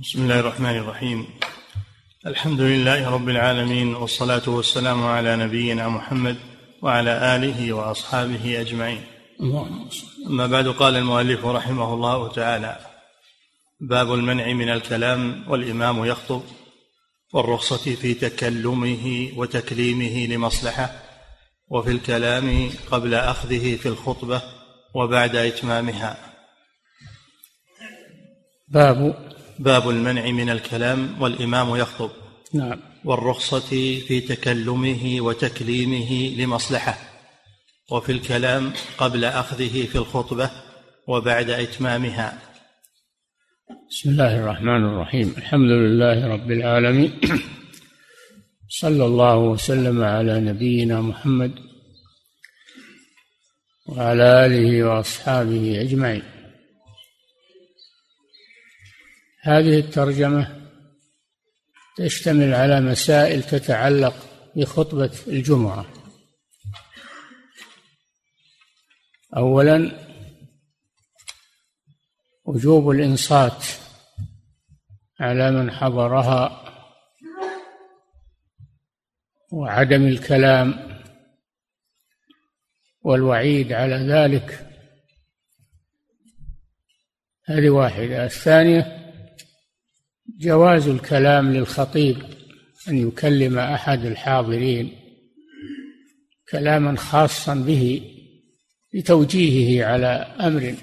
بسم الله الرحمن الرحيم الحمد لله رب العالمين والصلاة والسلام على نبينا محمد وعلى آله وأصحابه أجمعين أما بعد قال المؤلف رحمه الله تعالى باب المنع من الكلام والإمام يخطب والرخصة في تكلمه وتكليمه لمصلحة وفي الكلام قبل أخذه في الخطبة وبعد إتمامها باب باب المنع من الكلام والإمام يخطب. نعم. والرخصة في تكلمه وتكليمه لمصلحة. وفي الكلام قبل أخذه في الخطبة وبعد إتمامها. بسم الله الرحمن الرحيم. الحمد لله رب العالمين. صلى الله وسلم على نبينا محمد وعلى آله وأصحابه أجمعين. هذه الترجمة تشتمل على مسائل تتعلق بخطبة الجمعة. أولا وجوب الإنصات على من حضرها وعدم الكلام والوعيد على ذلك. هذه واحدة. الثانية جواز الكلام للخطيب أن يكلم أحد الحاضرين كلاما خاصا به لتوجيهه على أمر.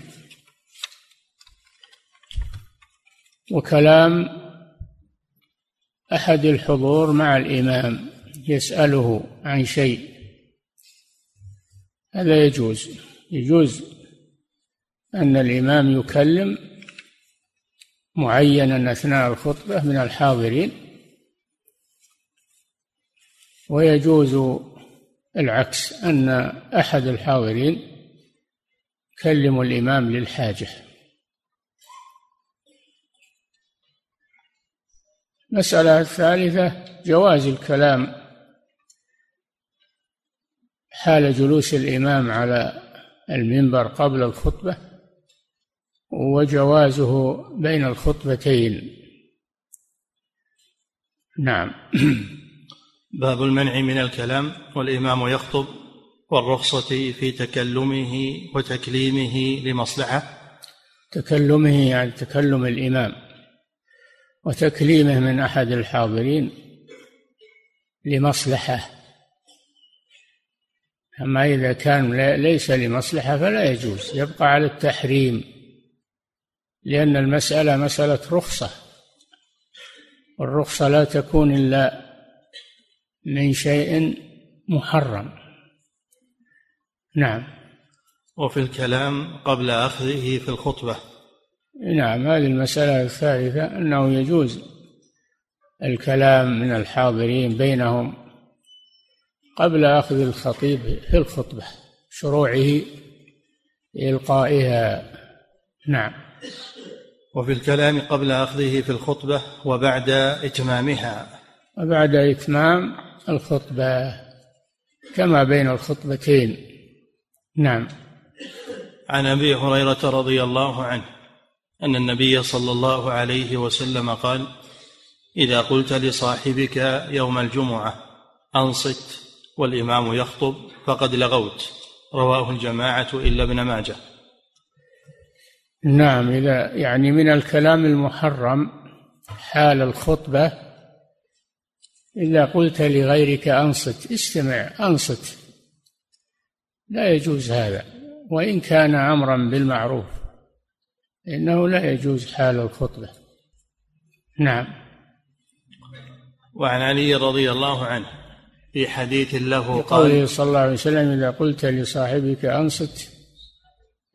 وكلام أحد الحضور مع الإمام يسأله عن شيء. هذا يجوز. يجوز أن الإمام يكلم معينا أثناء الخطبة من الحاضرين ويجوز العكس أن أحد الحاضرين يكلم الإمام للحاجة. المسألة الثالثة جواز الكلام حال جلوس الإمام على المنبر قبل الخطبة. وجوازه بين الخطبتين. نعم. باب المنع من الكلام والإمام يخطب والرخصة في تكلمه وتكليمه لمصلحة. تكلمه يعني تكلم الإمام وتكليمه من أحد الحاضرين لمصلحة. أما إذا كان ليس لمصلحة فلا يجوز يبقى على التحريم. لأن المسألة مسألة رخصة. والرخصة لا تكون إلا من شيء محرم. نعم. وفي الكلام قبل أخذه في الخطبة. نعم هذه المسألة الثالثة أنه يجوز الكلام من الحاضرين بينهم قبل أخذ الخطيب في الخطبة شروعه إلقائها. نعم. وفي الكلام قبل أخذه في الخطبة وبعد إتمامها. وبعد إتمام الخطبة كما بين الخطبتين. نعم. عن أبي هريرة رضي الله عنه أن النبي صلى الله عليه وسلم قال إذا قلت لصاحبك يوم الجمعة أنصت والإمام يخطب فقد لغوت. رواه الجماعة إلا ابن ماجه. نعم إذا يعني من الكلام المحرم حال الخطبة إذا قلت لغيرك أنصت استمع أنصت. لا يجوز هذا. وإن كان أمرا بالمعروف إنه لا يجوز حال الخطبة. نعم. وعن علي رضي الله عنه في حديث له قال صلى الله عليه وسلم إذا قلت لصاحبك أنصت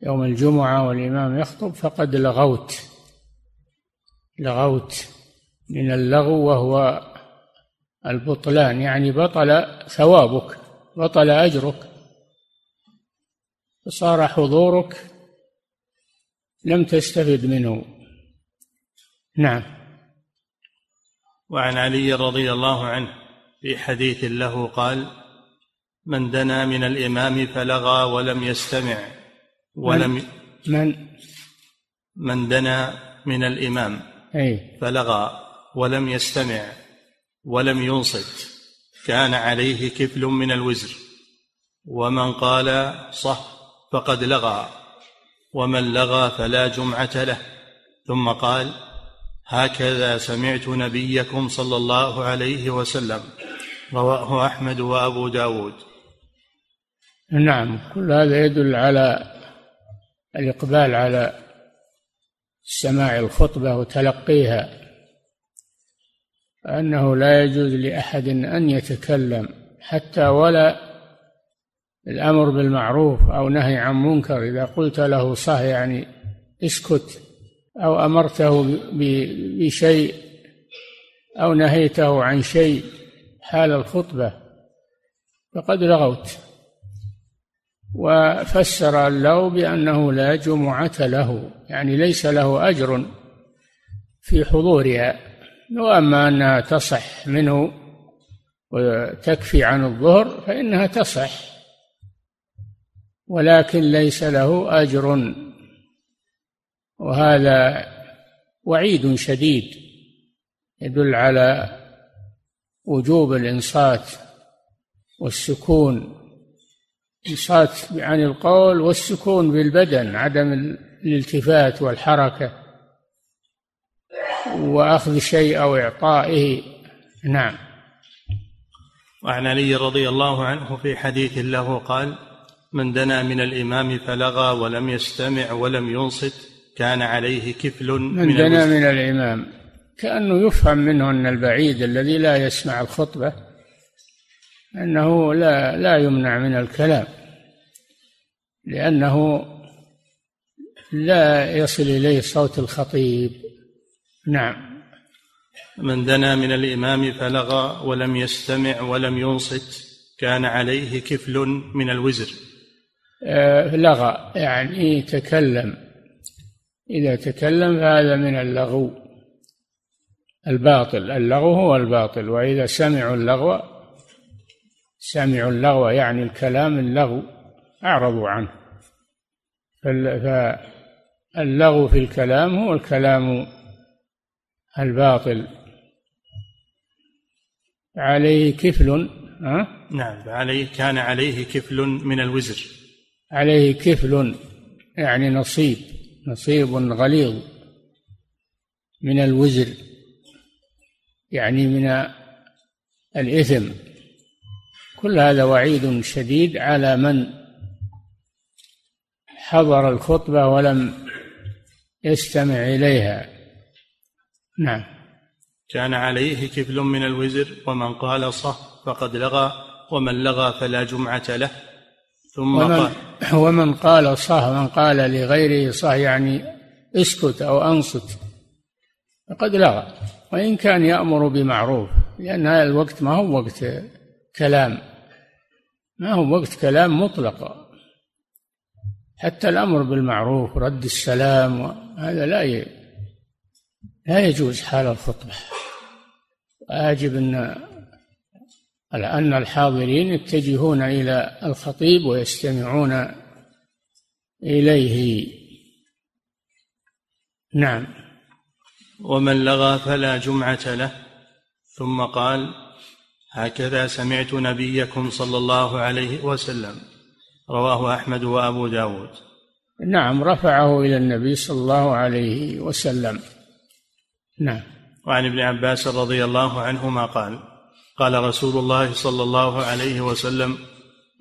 يوم الجمعة والإمام يخطب فقد لغوت لغوت من اللغو وهو البطلان يعني بطل ثوابك بطل أجرك. فصار حضورك لم تستفد منه. نعم. وعن علي رضي الله عنه في حديث له قال من دنا من الإمام فلغى ولم يستمع. ولم من من دنا من الإمام. أي. فلغى ولم يستمع ولم ينصت. كان عليه كفل من الوزر. ومن قال صح فقد لغى. ومن لغى فلا جمعة له. ثم قال هكذا سمعت نبيكم صلى الله عليه وسلم. رواه أحمد وأبو داود. نعم كل هذا يدل على الإقبال على سماع الخطبة وتلقيها أنه لا يجوز لأحد أن يتكلم حتى ولا الأمر بالمعروف أو نهي عن منكر. إذا قلت له صح يعني اسكت أو أمرته بشيء أو نهيته عن شيء حال الخطبة فقد لغوت وفسر اللغو بأنه لا جمعة له يعني ليس له أجر في حضورها. وأما أنها تصح منه وتكفي عن الظهر فإنها تصح ولكن ليس له أجر. وهذا وعيد شديد يدل على وجوب الإنصات والسكون إنصات عن القول والسكون بالبدن عدم الالتفات والحركة وأخذ شيء أو إعطائه. نعم. وعن علي رضي الله عنه في حديث له قال من دنا من الإمام فلغى ولم يستمع ولم ينصت كان عليه كفل من, من دنا من الإمام. كأنه يفهم منه أن البعيد الذي لا يسمع الخطبة أنه لا لا يمنع من الكلام لأنه لا يصل إليه صوت الخطيب. نعم. من دنا من الإمام فلغى ولم يستمع ولم ينصت كان عليه كفل من الوزر. آه لغى يعني تكلم. إذا تكلم فهذا من اللغو. الباطل اللغو هو الباطل وإذا سمعوا اللغو سمعوا اللغو يعني الكلام اللغو أعرضوا عنه. فاللغو في الكلام هو الكلام الباطل. عليه كفل ها؟ نعم عليه كان عليه كفل من الوزر. عليه كفل يعني نصيب نصيب غليظ من الوزر يعني من الإثم. كل هذا وعيد شديد على من حضر الخطبة ولم يستمع إليها. نعم. كان عليه كفل من الوزر ومن قال صح فقد لغى ومن لغى فلا جمعة له. ثم ومن قال ومن قال صح من قال لغيره صح يعني اسكت أو أنصت فقد لغى. وإن كان يأمر بمعروف لأن هذا الوقت ما هو وقت كلام. ما هو وقت كلام مطلق. حتى الأمر بالمعروف ورد السلام هذا لا ي... لا يجوز حال الخطبة. واجب أن أن الحاضرين يتجهون إلى الخطيب ويستمعون إليه. نعم. ومن لغى فلا جمعة له ثم قال هكذا سمعت نبيكم صلى الله عليه وسلم. رواه أحمد وأبو داود. نعم رفعه إلى النبي صلى الله عليه وسلم. نعم. وعن ابن عباس رضي الله عنهما قال قال رسول الله صلى الله عليه وسلم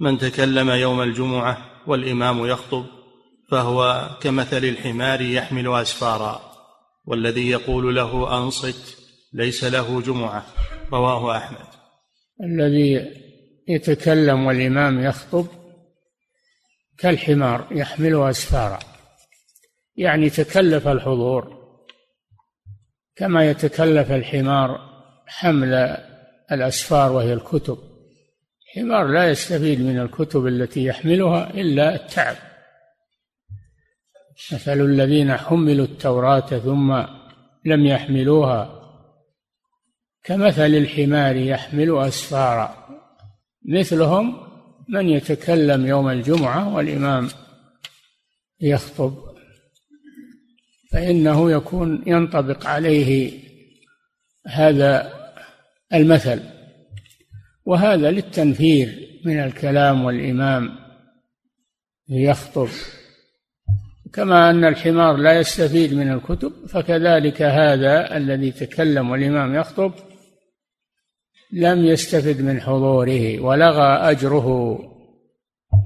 من تكلم يوم الجمعة والإمام يخطب فهو كمثل الحمار يحمل أسفارا والذي يقول له أنصت ليس له جمعة. رواه أحمد. الذي يتكلم والإمام يخطب كالحمار يحمل أسفارا. يعني تكلف الحضور كما يتكلف الحمار حمل الأسفار وهي الكتب. الحمار لا يستفيد من الكتب التي يحملها إلا التعب. مثل الذين حملوا التوراة ثم لم يحملوها كمثل الحمار يحمل أسفارا. مثلهم من يتكلم يوم الجمعة والإمام يخطب. فإنه يكون ينطبق عليه هذا المثل. وهذا للتنفير من الكلام والإمام يخطب. كما أن الحمار لا يستفيد من الكتب فكذلك هذا الذي تكلم والإمام يخطب لم يستفد من حضوره ولغى أجره.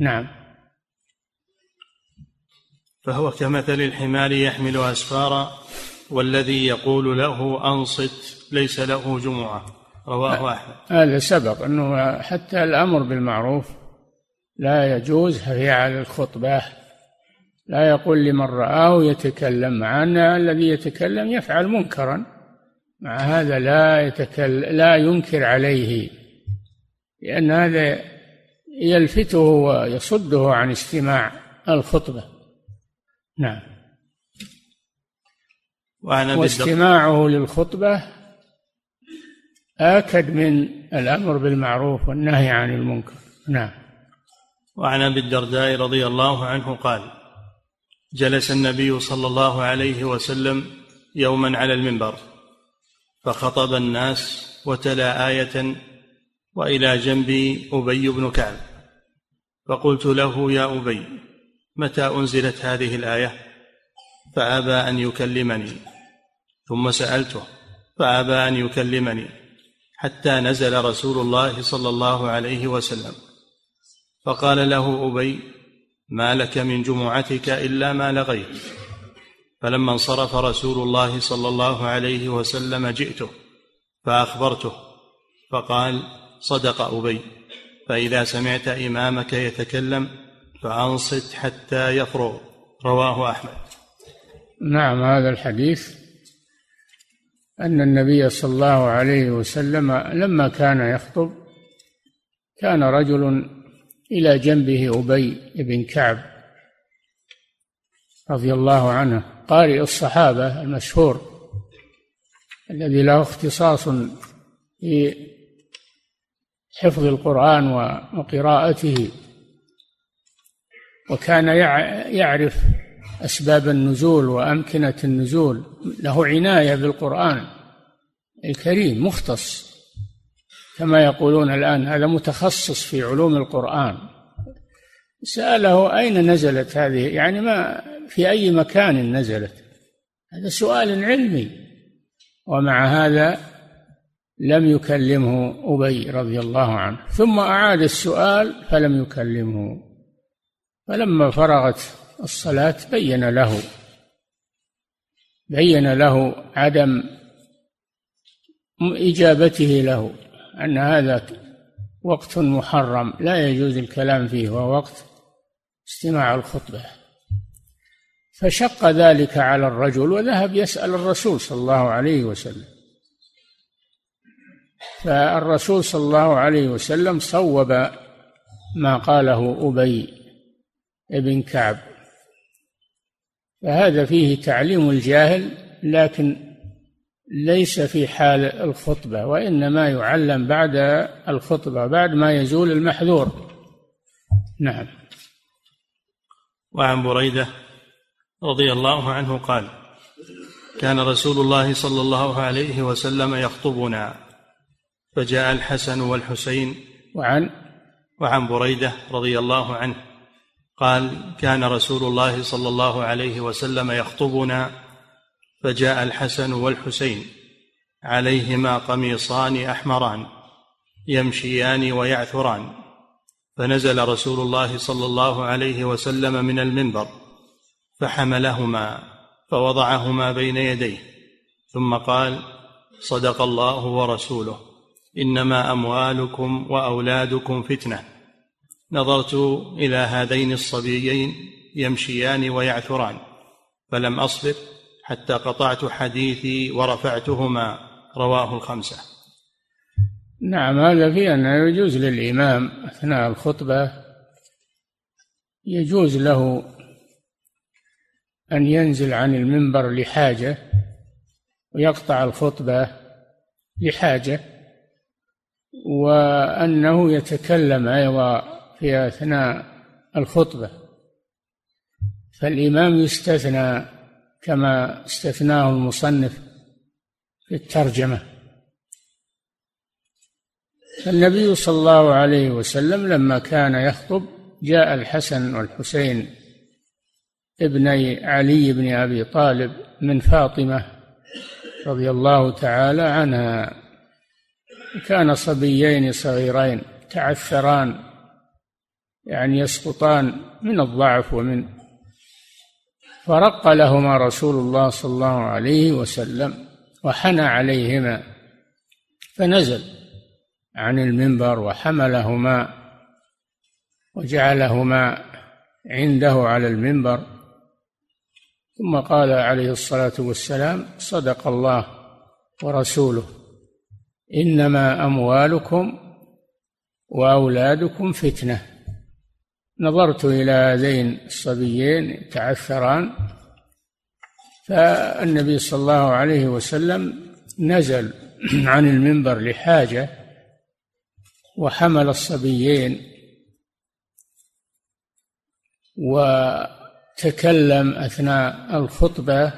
نعم. فهو كمثل الحمار يحمل أسفارا والذي يقول له أنصت ليس له جمعة. رواه أحمد. هذا سبق أنه حتى الأمر بالمعروف لا يجوز في على الخطبة. لا يقول لمن رآه يتكلم مع أن الذي يتكلم يفعل منكرا. مع هذا لا يتكلم لا ينكر عليه لأن هذا يلفته ويصده عن استماع الخطبة. نعم. واستماعه للخطبة آكد من الأمر بالمعروف والنهي عن المنكر. نعم. وعن أبي الدرداء رضي الله عنه قال جلس النبي صلى الله عليه وسلم يوما على المنبر. فخطب الناس وتلا آية وإلى جنبي أبي بن كعب. فقلت له يا أبي متى أنزلت هذه الآية؟ فأبى أن يكلمني. ثم سألته فأبى أن يكلمني حتى نزل رسول الله صلى الله عليه وسلم. فقال له أبي ما لك من جمعتك إلا ما لغيت فلما انصرف رسول الله صلى الله عليه وسلم جئته فأخبرته فقال صدق أبي فإذا سمعت إمامك يتكلم فأنصت حتى يفرغ رواه أحمد. نعم هذا الحديث أن النبي صلى الله عليه وسلم لما كان يخطب كان رجل إلى جنبه أبي بن كعب رضي الله عنه. قارئ الصحابة المشهور الذي له اختصاص في حفظ القرآن وقراءته وكان يعرف أسباب النزول وأمكنة النزول. له عناية بالقرآن الكريم مختص كما يقولون الآن. هذا متخصص في علوم القرآن. سأله أين نزلت هذه؟ يعني ما في أي مكان نزلت. هذا سؤال علمي. ومع هذا لم يكلمه أبي رضي الله عنه. ثم أعاد السؤال فلم يكلمه. فلما فرغت الصلاة بين له. بين له عدم إجابته له. أن هذا وقت محرم. لا يجوز الكلام فيه وهو وقت استماع الخطبة. فشق ذلك على الرجل وذهب يسأل الرسول صلى الله عليه وسلم. فالرسول صلى الله عليه وسلم صوب ما قاله أبي بن كعب. فهذا فيه تعليم الجاهل لكن ليس في حال الخطبة وإنما يعلم بعد الخطبة بعد ما يزول المحذور. نعم. وعن بريدة رضي الله عنه قال كان رسول الله صلى الله عليه وسلم يخطبنا فجاء الحسن والحسين وعن؟ وعن بريدة رضي الله عنه قال كان رسول الله صلى الله عليه وسلم يخطبنا فجاء الحسن والحسين عليهما قميصان أحمران يمشيان ويعثران. فنزل رسول الله صلى الله عليه وسلم من المنبر فحملهما فوضعهما بين يديه ثم قال صدق الله ورسوله إنما أموالكم وأولادكم فتنة. نظرت إلى هذين الصبيين يمشيان ويعثران فلم أصبر حتى قطعت حديثي ورفعتهما رواه الخمسة. نعم هذا في أنه يجوز للإمام أثناء الخطبة يجوز له أن ينزل عن المنبر لحاجة ويقطع الخطبة لحاجة وأنه يتكلم أيضا في أثناء الخطبة. فالإمام يستثنى كما استثناه المصنف في الترجمة. النبي صلى الله عليه وسلم لما كان يخطب جاء الحسن والحسين ابني علي بن أبي طالب من فاطمة رضي الله تعالى عنها. كان صبيين صغيرين تعثران يعني يسقطان من الضعف ومن فرق لهما رسول الله صلى الله عليه وسلم وحنى عليهما فنزل. عن المنبر وحملهما وجعلهما عنده على المنبر. ثم قال عليه الصلاة والسلام صدق الله ورسوله. إنما أموالكم وأولادكم فتنة. نظرت إلى هذين الصبيين تعثران فالنبي صلى الله عليه وسلم نزل عن المنبر لحاجة وحمل الصبيين وتكلم أثناء الخطبة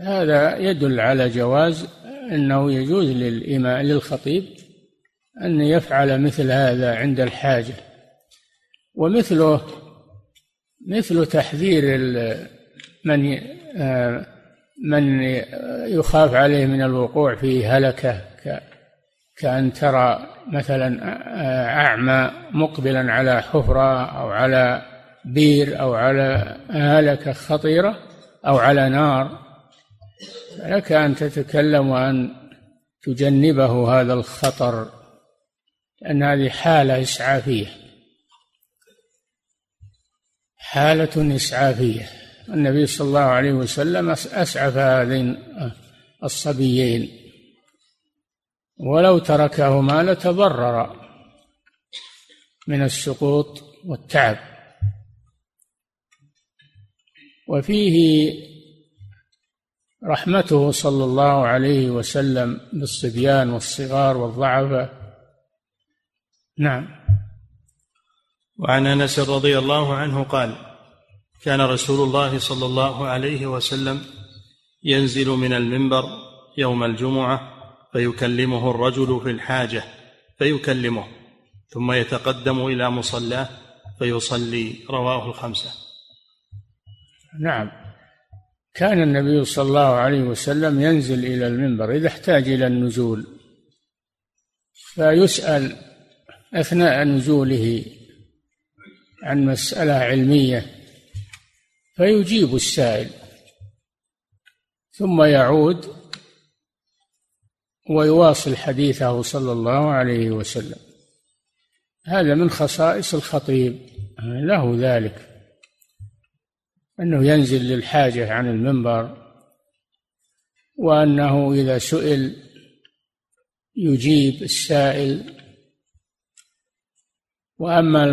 هذا يدل على جواز أنه يجوز للامام للخطيب أن يفعل مثل هذا عند الحاجة. ومثله مثل تحذير من من يخاف عليه من الوقوع في هلكة كأن ترى مثلا أعمى مقبلا على حفرة أو على بير أو على هلكة خطيرة أو على نار. لك أن تتكلم وأن تجنبه هذا الخطر لأن هذه حالة إسعافية. حالة إسعافية. النبي صلى الله عليه وسلم أسعف هذين الصبيين. ولو تركهما لتضرر من السقوط والتعب. وفيه رحمته صلى الله عليه وسلم بالصبيان والصغار والضعفاء نعم. وعن أنس رضي الله عنه قال كان رسول الله صلى الله عليه وسلم ينزل من المنبر يوم الجمعة فيكلمه الرجل في الحاجة فيكلمه ثم يتقدم إلى مصلاه فيصلي رواه الخمسة. نعم. كان النبي صلى الله عليه وسلم ينزل إلى المنبر إذا احتاج إلى النزول فيسأل أثناء نزوله عن مسألة علمية فيجيب السائل ثم يعود ويواصل حديثه صلى الله عليه وسلم. هذا من خصائص الخطيب. له ذلك. أنه ينزل للحاجة عن المنبر وأنه إذا سئل يجيب السائل. وأما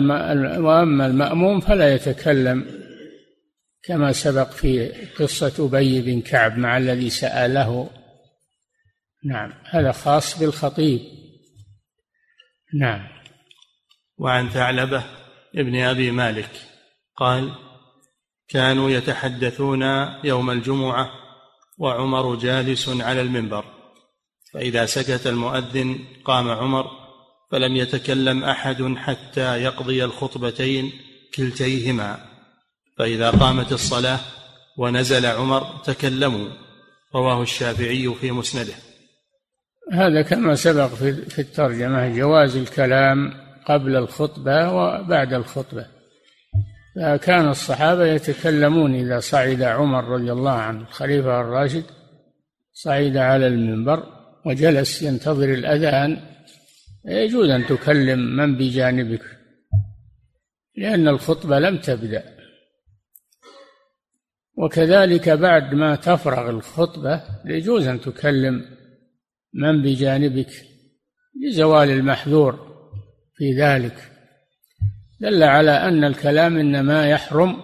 وأما المأموم فلا يتكلم كما سبق في قصة أبي بن كعب مع الذي سأله. نعم هذا خاص بالخطيب. نعم. وعن ثعلبة ابن أبي مالك قال كانوا يتحدثون يوم الجمعة وعمر جالس على المنبر فإذا سكت المؤذن قام عمر فلم يتكلم أحد حتى يقضي الخطبتين كلتيهما. فإذا قامت الصلاة ونزل عمر تكلموا رواه الشافعي في مسنده. هذا كما سبق في الترجمة جواز الكلام قبل الخطبة وبعد الخطبة. فكان الصحابة يتكلمون إذا صعد عمر رضي الله عنه الخليفة الراشد صعد على المنبر وجلس ينتظر الأذان يجوز أن تكلم من بجانبك لأن الخطبة لم تبدأ. وكذلك بعد ما تفرغ الخطبة يجوز أن تكلم من بجانبك لزوال المحذور في ذلك. دل على أن الكلام إنما يحرم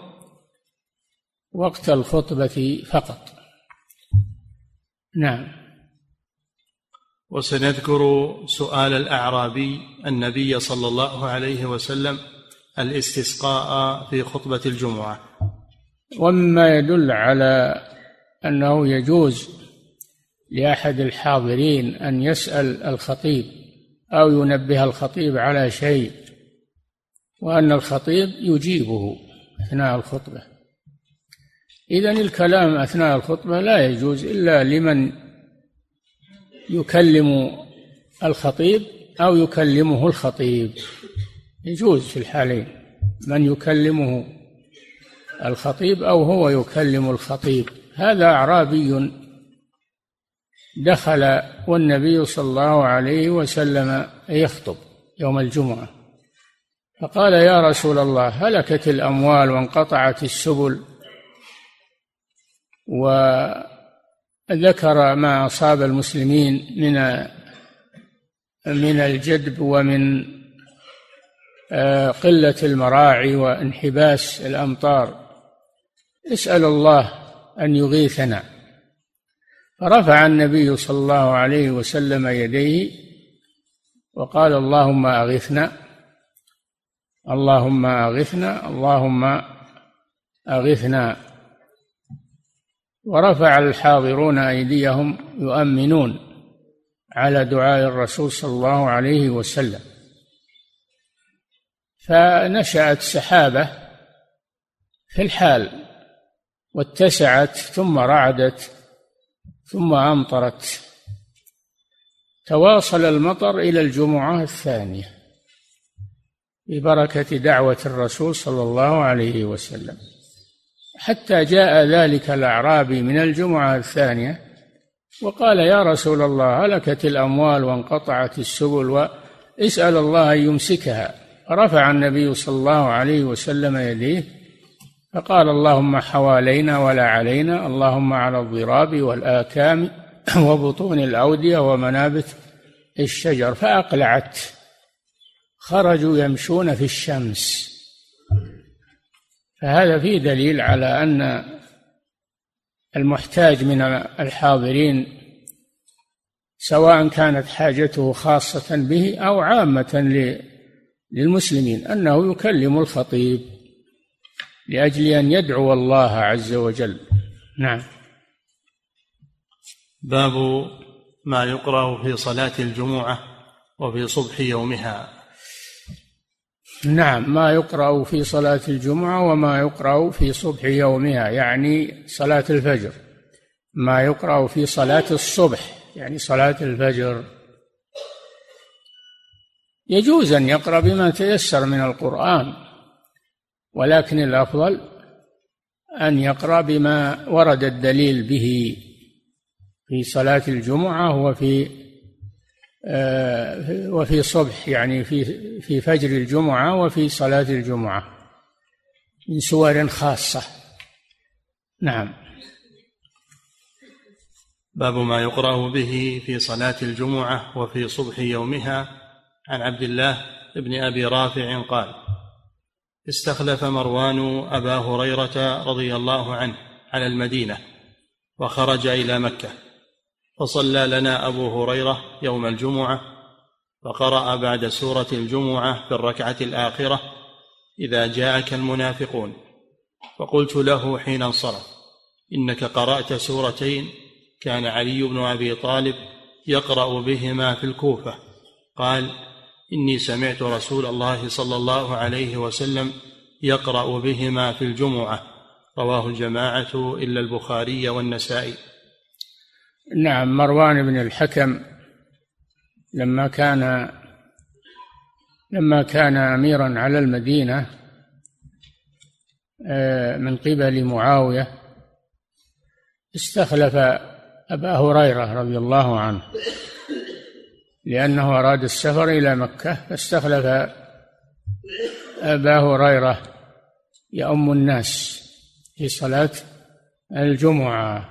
وقت الخطبة فقط. نعم. وسنذكر سؤال الأعرابي النبي صلى الله عليه وسلم الاستسقاء في خطبة الجمعة. ومما يدل على أنه يجوز لأحد الحاضرين أن يسأل الخطيب أو ينبه الخطيب على شيء وأن الخطيب يجيبه أثناء الخطبة. إذن الكلام أثناء الخطبة لا يجوز إلا لمن يكلم الخطيب أو يكلمه الخطيب. يجوز في الحالين من يكلمه الخطيب أو هو يكلم الخطيب. هذا أعرابي دخل والنبي صلى الله عليه وسلم يخطب يوم الجمعة. فقال يا رسول الله هلكت الأموال وانقطعت السبل وذكر ما أصاب المسلمين من من الجدب ومن آه، قلة المراعي وانحباس الأمطار. اسأل الله أن يغيثنا. فرفع النبي صلى الله عليه وسلم يديه وقال اللهم أغثنا اللهم أغثنا اللهم أغثنا. ورفع الحاضرون أيديهم يؤمنون على دعاء الرسول صلى الله عليه وسلم. فنشأت سحابة في الحال واتسعت ثم رعدت ثم أمطرت. تواصل المطر إلى الجمعة الثانية ببركة دعوة الرسول صلى الله عليه وسلم. حتى جاء ذلك الأعرابي من الجمعة الثانية وقال يا رسول الله هلكت الأموال وانقطعت السبل واسأل الله أن يمسكها. رفع النبي صلى الله عليه وسلم يديه فقال اللهم حوالينا ولا علينا اللهم على الضراب والآكام وبطون الأودية ومنابت الشجر. فأقلعت. خرجوا يمشون في الشمس. فهذا فيه دليل على أن المحتاج من الحاضرين سواء كانت حاجته خاصة به أو عامة للمسلمين أنه يكلم الخطيب. لأجل أن يدعو الله عز وجل. نعم. باب ما يقرأ في صلاة الجمعة وفي صبح يومها. نعم ما يقرأ في صلاة الجمعة وما يقرأ في صبح يومها يعني صلاة الفجر. ما يقرأ في صلاة الصبح يعني صلاة الفجر. يجوز أن يقرأ بما تيسر من القرآن. ولكن الأفضل أن يقرأ بما ورد الدليل به في صلاة الجمعة وفي آه، وفي صبح يعني في في فجر الجمعة وفي صلاة الجمعة من سور خاصة. نعم. باب ما يقرأ به في صلاة الجمعة وفي صبح يومها. عن عبد الله بن أبي رافع قال استخلف مروان أبا هريرة رضي الله عنه على المدينة وخرج إلى مكة. فصلى لنا أبو هريرة يوم الجمعة فقرا بعد سورة الجمعة في الركعة الآخرة إذا جاءك المنافقون فقلت له حين انصرف إنك قرأت سورتين كان علي بن أبي طالب يقرأ بهما في الكوفة قال إني سمعت رسول الله صلى الله عليه وسلم يقرأ بهما في الجمعة. رواه الجماعة إلا البخاري والنسائي. نعم مروان بن الحكم لما كان لما كان اميرا على المدينة آه، من قبل معاوية استخلف أبا هريرة رضي الله عنه. لأنه أراد السفر إلى مكة فاستخلف ابا هريرة يؤم الناس في صلاة الجمعة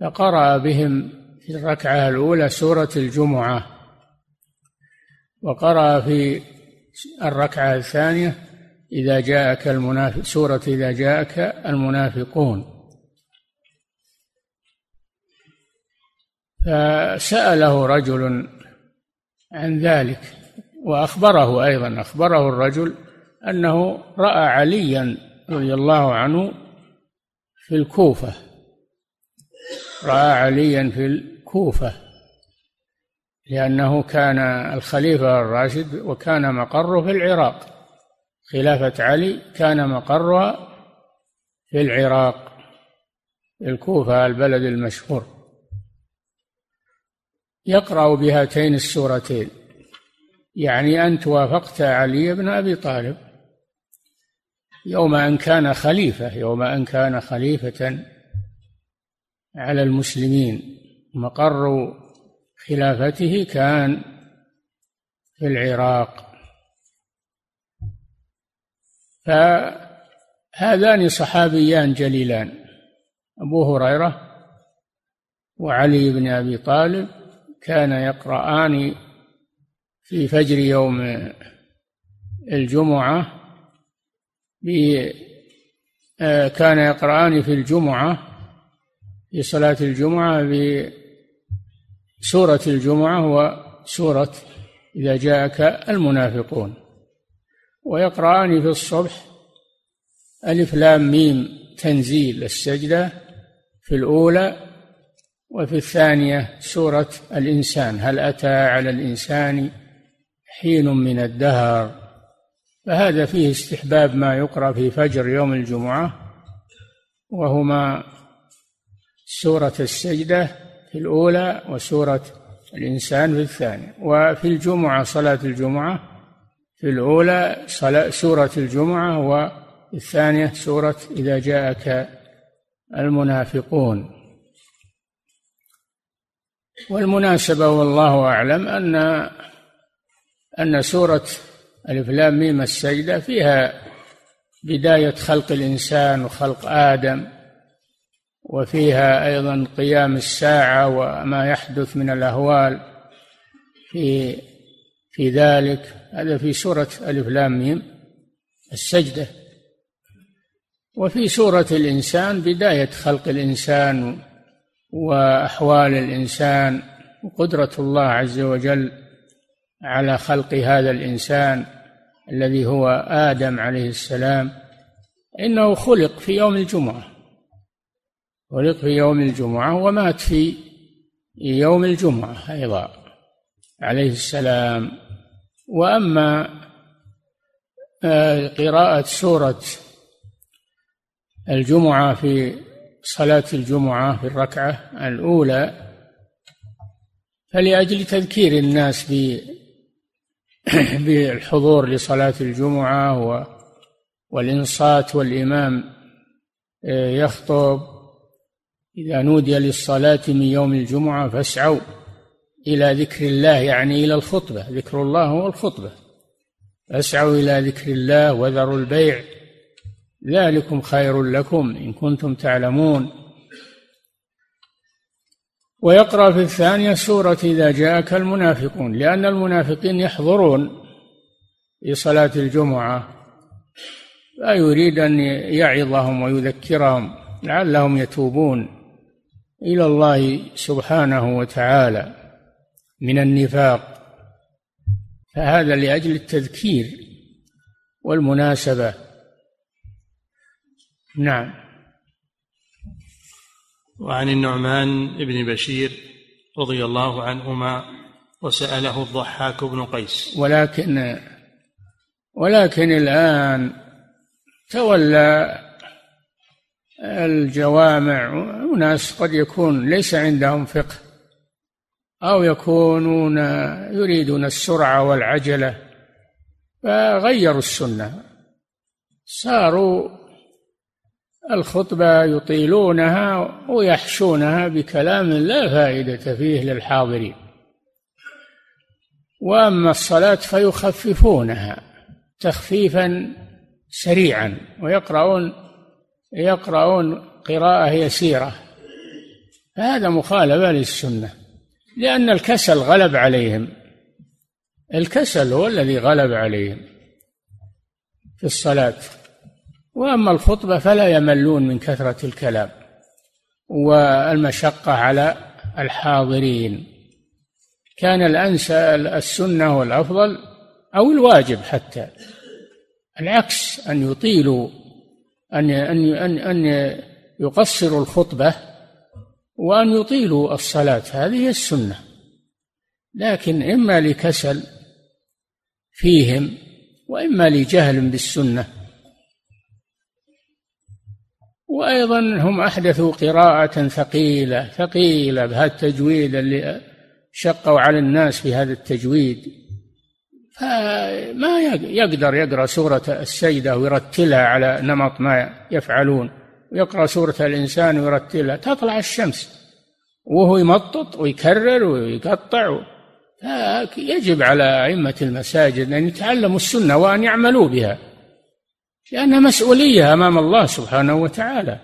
فقرأ بهم في الركعة الأولى سورة الجمعة وقرأ في الركعة الثانية إذا جاءك المنافق سورة إذا جاءك المنافقون فسأله رجل عن ذلك وأخبره أيضا أخبره الرجل أنه رأى عليا رضي الله عنه في الكوفة رأى عليا في الكوفة لأنه كان الخليفة الراشد وكان مقره في العراق. خلافة علي كان مقرها في العراق الكوفة البلد المشهور. يقرأ بهاتين السورتين. يعني أنت وافقت علي بن أبي طالب. يوم أن كان خليفة يوم أن كان خليفة على المسلمين مقر خلافته كان في العراق. فهذان صحابيان جليلان أبو هريرة وعلي بن أبي طالب كان يقرآن في فجر يوم الجمعة آه، كان يقرآن في الجمعة في صلاة الجمعة بسورة الجمعة وسورة إذا جاءك المنافقون. ويقرآن في الصبح ألف لام ميم تنزيل السجدة في الأولى وفي الثانية سورة الإنسان هل أتى على الإنسان حين من الدهر؟ فهذا فيه استحباب ما يقرأ في فجر يوم الجمعة وهما سورة السجدة في الأولى وسورة الإنسان في الثانية. وفي الجمعة صلاة الجمعة في الأولى صلاة سورة الجمعة والثانية سورة إذا جاءك المنافقون. والمناسبة والله أعلم أن أن سورة ألف لام ميم السجدة فيها بداية خلق الإنسان وخلق آدم وفيها أيضا قيام الساعة وما يحدث من الأهوال في في ذلك. هذا في سورة ألف لام ميم السجدة. وفي سورة الإنسان بداية خلق الإنسان وأحوال الإنسان وقدرة الله عز وجل على خلق هذا الإنسان الذي هو آدم عليه السلام إنه خلق في يوم الجمعة. خلق في يوم الجمعة ومات في يوم الجمعة أيضا عليه السلام. وأما آه، قراءة سورة الجمعة في صلاة الجمعة في الركعة الأولى فلأجل تذكير الناس بالحضور لصلاة الجمعة والإنصات والإمام آه، يخطب إذا نودي للصلاة من يوم الجمعة فاسعوا إلى ذكر الله يعني إلى الخطبة ذكر الله هو الخطبة. فاسعوا إلى ذكر الله وذروا البيع. ذلكم خير لكم إن كنتم تعلمون. ويقرأ في الثانية سورة إذا جاءك المنافقون لأن المنافقين يحضرون في صلاة الجمعة. لا يريد أن يعظهم ويذكرهم لعلهم يتوبون إلى الله سبحانه وتعالى من النفاق. فهذا لأجل التذكير والمناسبة. نعم. وعن النعمان بن بشير رضي الله عنهما وسأله الضحاك بن قيس. ولكن ولكن الآن تولى الجوامع أناس قد يكون ليس عندهم فقه أو يكونون يريدون السرعة والعجلة فغيروا السنة. صاروا الخطبة يطيلونها ويحشونها بكلام لا فائدة فيه للحاضرين. وأما الصلاة فيخففونها تخفيفا سريعا ويقرؤون يقرؤون قراءة يسيرة. فهذا مخالفة للسنة لأن الكسل غلب عليهم. الكسل هو الذي غلب عليهم في الصلاة. وأما الخطبة فلا يملون من كثرة الكلام والمشقة على الحاضرين. كان الانسى السنة والأفضل أو الواجب حتى العكس أن يطيلوا أن أن أن أن يقصروا الخطبة وأن يطيلوا الصلاة. هذه هي السنة. لكن إما لكسل فيهم وإما لجهل بالسنة. وأيضا هم أحدثوا قراءة ثقيلة ثقيلة بهذا التجويد اللي شقوا على الناس في هذا التجويد. فما يقدر يقرأ سورة السيدة ويرتلها على نمط ما يفعلون. ويقرأ سورة الإنسان ويرتلها. تطلع الشمس. وهو يمطط ويكرر ويقطع. فيجب على أئمة المساجد أن يتعلموا السنة وأن يعملوا بها. لأنها مسؤولية أمام الله سبحانه وتعالى.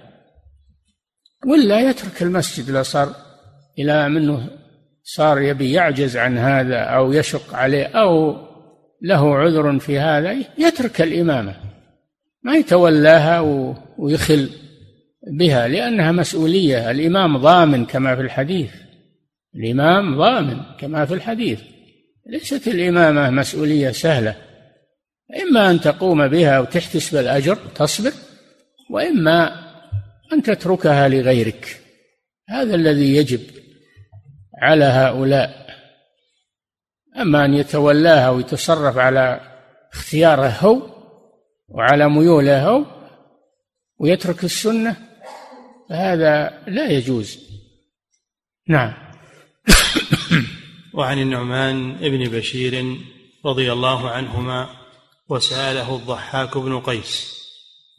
ولا يترك المسجد إذا صار إلى منه صار يبي يعجز عن هذا أو يشق عليه أو له عذر في هذا يترك الإمامة. ما يتولاها ويخل بها لأنها مسؤولية. الإمام ضامن كما في الحديث. الإمام ضامن كما في الحديث. ليست الإمامة مسؤولية سهلة. إما أن تقوم بها وتحتسب الأجر تصبر وإما أن تتركها لغيرك. هذا الذي يجب على هؤلاء. أما أن يتولاها ويتصرف على اختياره هو وعلى ميوله هو ويترك السنة فهذا لا يجوز. نعم. وعن النعمان بن بشير رضي الله عنهما وسأله الضحاك بن قيس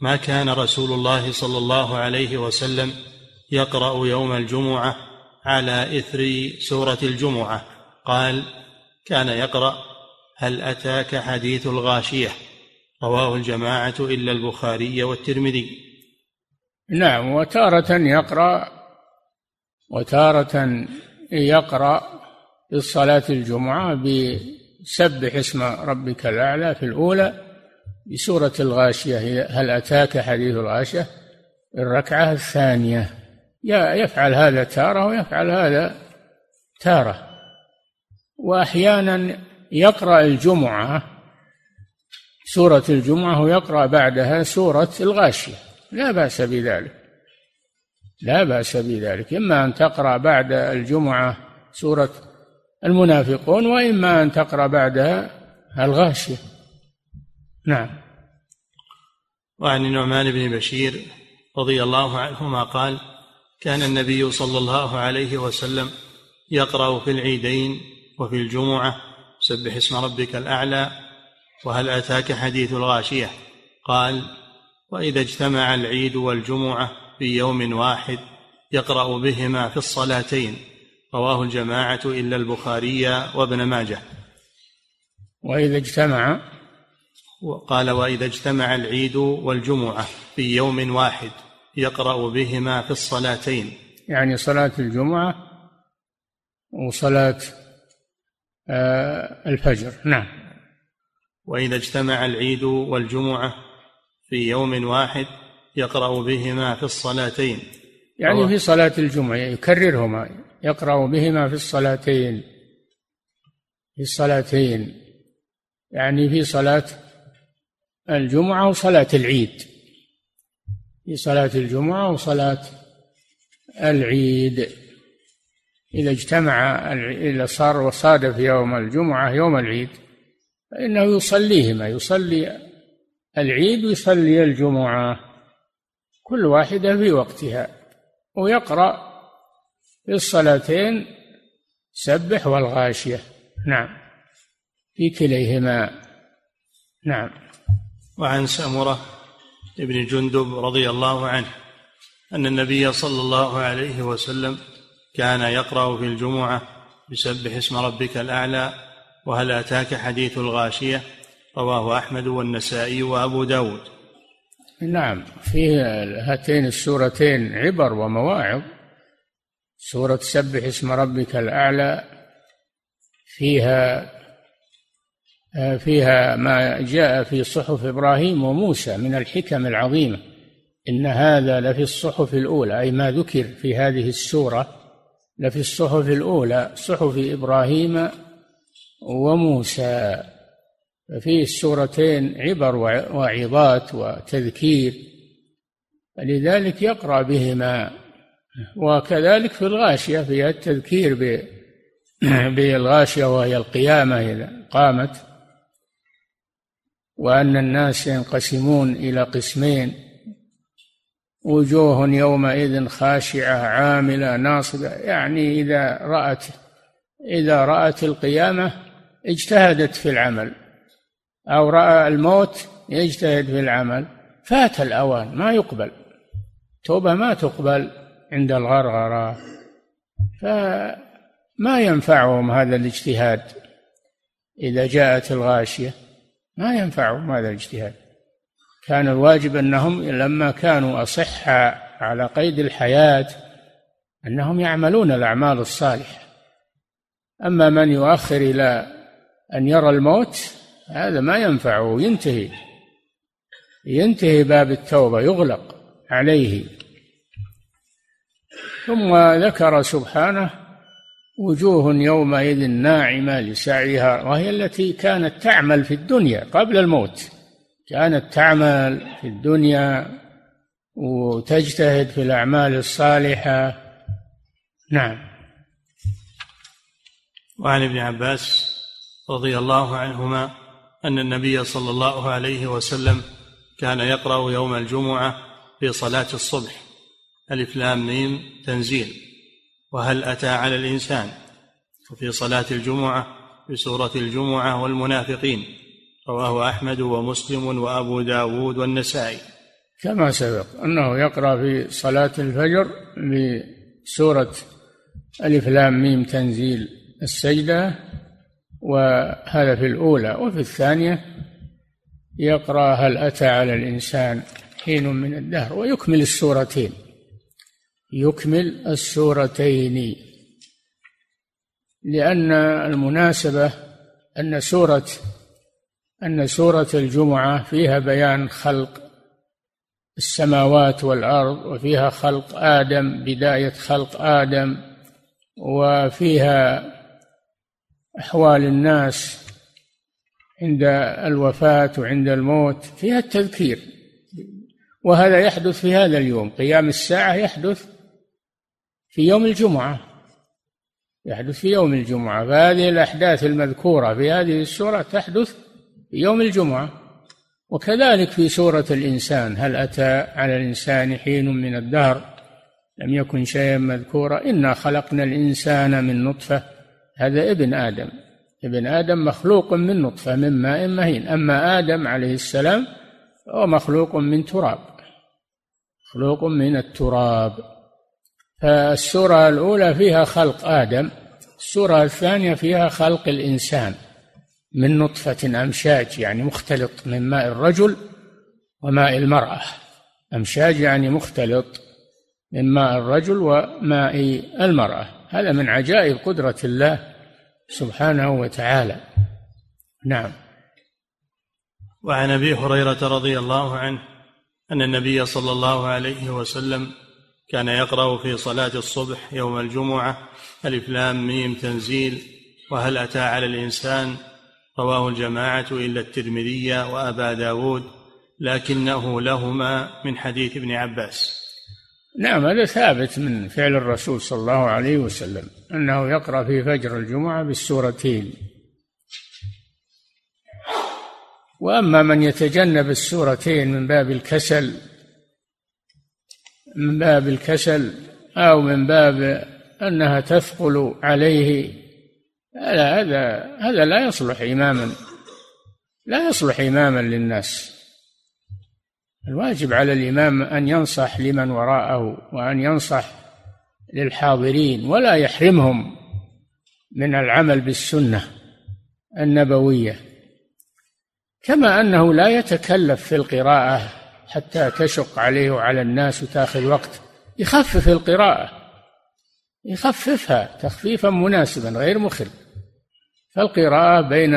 ما كان رسول الله صلى الله عليه وسلم يقرأ يوم الجمعة على إثر سورة الجمعة؟ قال كان يقرأ. هل أتاك حديث الغاشية؟ رواه الجماعة إلا البخاري والترمذي. نعم وتارة يقرأ وتارة يقرأ في صلاة الجمعة بسبح اسم ربك الأعلى في الأولى. بسوره الغاشية هل أتاك حديث الغاشية؟ الركعة الثانية. يفعل هذا تارة ويفعل هذا تارة. واحيانا يقرأ الجمعة سورة الجمعة ويقرا بعدها سورة الغاشية. لا بأس بذلك. لا بأس بذلك. إما أن تقرأ بعد الجمعة سورة المنافقون وإما أن تقرأ بعدها الغاشية. نعم. وعن النعمان بن بشير رضي الله عنهما قال كان النبي صلى الله عليه وسلم يقرأ في العيدين وفي الجمعة سبح اسم ربك الأعلى وهل أتاك حديث الغاشية؟ قال وإذا اجتمع العيد والجمعة في يوم واحد يقرأ بهما في الصلاتين. رواه الجماعة إلا البخاري وابن ماجه. وإذا اجتمع قال وإذا اجتمع العيد والجمعة في يوم واحد يقرأ بهما في الصلاتين. يعني صلاة الجمعة وصلاة آه، الفجر. نعم. وإذا اجتمع العيد والجمعة في يوم واحد يقرأ بهما في الصلاتين. يعني في صلاة الجمعة يكررهما. يقرأ بهما في الصلاتين. في الصلاتين. يعني في صلاة الجمعة وصلاة العيد. في صلاة الجمعة وصلاة العيد. إذا اجتمع إذا صار وصادف يوم الجمعة يوم العيد فإنه يصليهما يصلي العيد ويصلي الجمعة. كل واحدة في وقتها. ويقرأ في الصلاتين سبح والغاشية. نعم. في كليهما. نعم. وعن سمرة ابن جندب رضي الله عنه أن النبي صلى الله عليه وسلم كان يقرأ في الجمعة بسبح اسم ربك الأعلى وهل أتاك حديث الغاشية؟ رواه أحمد والنسائي وأبو داود. نعم. في هاتين السورتين عبر ومواعظ. سورة سبح اسم ربك الأعلى فيها فيها ما جاء في صحف إبراهيم وموسى من الحكم العظيمة إن هذا لفي الصحف الأولى أي ما ذكر في هذه السورة لفي الصحف الأولى صحف إبراهيم وموسى. ففي السورتين عبر وعظات وتذكير فلذلك يقرأ بهما. وكذلك في الغاشية فيها التذكير بالغاشية وهي القيامة إذا قامت وأن الناس ينقسمون إلى قسمين وجوه يومئذ خاشعة عاملة ناصبة. يعني إذا رأت إذا رأت القيامة اجتهدت في العمل أو رأى الموت يجتهد في العمل فات الأوان ما يقبل. توبة ما تقبل. عند الغرغرة. فما ينفعهم هذا الاجتهاد؟ إذا جاءت الغاشية ما ينفعهم هذا الاجتهاد. كان الواجب أنهم لما كانوا أصحى على قيد الحياة أنهم يعملون الأعمال الصالحة. أما من يؤخر إلى أن يرى الموت هذا ما ينفعه ينتهي. ينتهي باب التوبة يغلق عليه. ثم ذكر سبحانه وجوه يومئذ ناعمة لسعيها وهي التي كانت تعمل في الدنيا قبل الموت. كانت تعمل في الدنيا وتجتهد في الأعمال الصالحة. نعم. وعن ابن عباس رضي الله عنهما أن النبي صلى الله عليه وسلم كان يقرأ يوم الجمعة في صلاة الصبح. ألف لام ميم تنزيل. وهل أتى على الإنسان؟ وفي صلاة الجمعة بسورة الجمعة والمنافقين. رواه أحمد ومسلم وأبو داود والنسائي. كما سبق أنه يقرأ في صلاة الفجر بسورة ألف لام ميم تنزيل السجدة وهذا في الأولى. وفي الثانية يقرأ هل أتى على الإنسان حين من الدهر ويكمل السورتين. يكمل السورتين. لأن المناسبة أن سورة أن سورة الجمعة فيها بيان خلق السماوات والأرض وفيها خلق آدم بداية خلق آدم وفيها أحوال الناس عند الوفاة وعند الموت فيها التذكير. وهذا يحدث في هذا اليوم. قيام الساعة يحدث في يوم الجمعة. يحدث في يوم الجمعة. فهذه الأحداث المذكورة في هذه السورة تحدث في يوم الجمعة. وكذلك في سورة الإنسان هل أتى على الإنسان حين من الدهر؟ لم يكن شيئا مذكورا. إنا خلقنا الإنسان من نطفة. هذا ابن آدم. ابن آدم مخلوق من نطفة من ماء مهين. أما آدم عليه السلام هو مخلوق من تراب. مخلوق من التراب. فالسورة الأولى فيها خلق آدم السورة الثانية فيها خلق الإنسان من نطفة أمشاج يعني مختلط من ماء الرجل وماء المرأة. أمشاج يعني مختلط من ماء الرجل وماء المرأة. هذا من عجائب قدرة الله سبحانه وتعالى. نعم. وعن أبي هريرة رضي الله عنه أن النبي صلى الله عليه وسلم كان يقرأ في صلاة الصبح يوم الجمعة ألف لام ميم تنزيل وهل أتى على الإنسان؟ رواه الجماعة إلا الترمذي وأبا داود لكنه لهما من حديث ابن عباس. نعم هذا ثابت من فعل الرسول صلى الله عليه وسلم أنه يقرأ في فجر الجمعة بالسورتين. وأما من يتجنب السورتين من باب الكسل من باب الكسل أو من باب أنها تثقل عليه هذا هذا هذا لا يصلح إماما لا يصلح إماما للناس. الواجب على الإمام أن ينصح لمن وراءه وأن ينصح للحاضرين ولا يحرمهم من العمل بالسنة النبوية. كما أنه لا يتكلف في القراءة حتى تشق عليه وعلى الناس وتاخذ وقت يخفف القراءة. يخففها تخفيفا مناسبا غير مخل. فالقراءة بين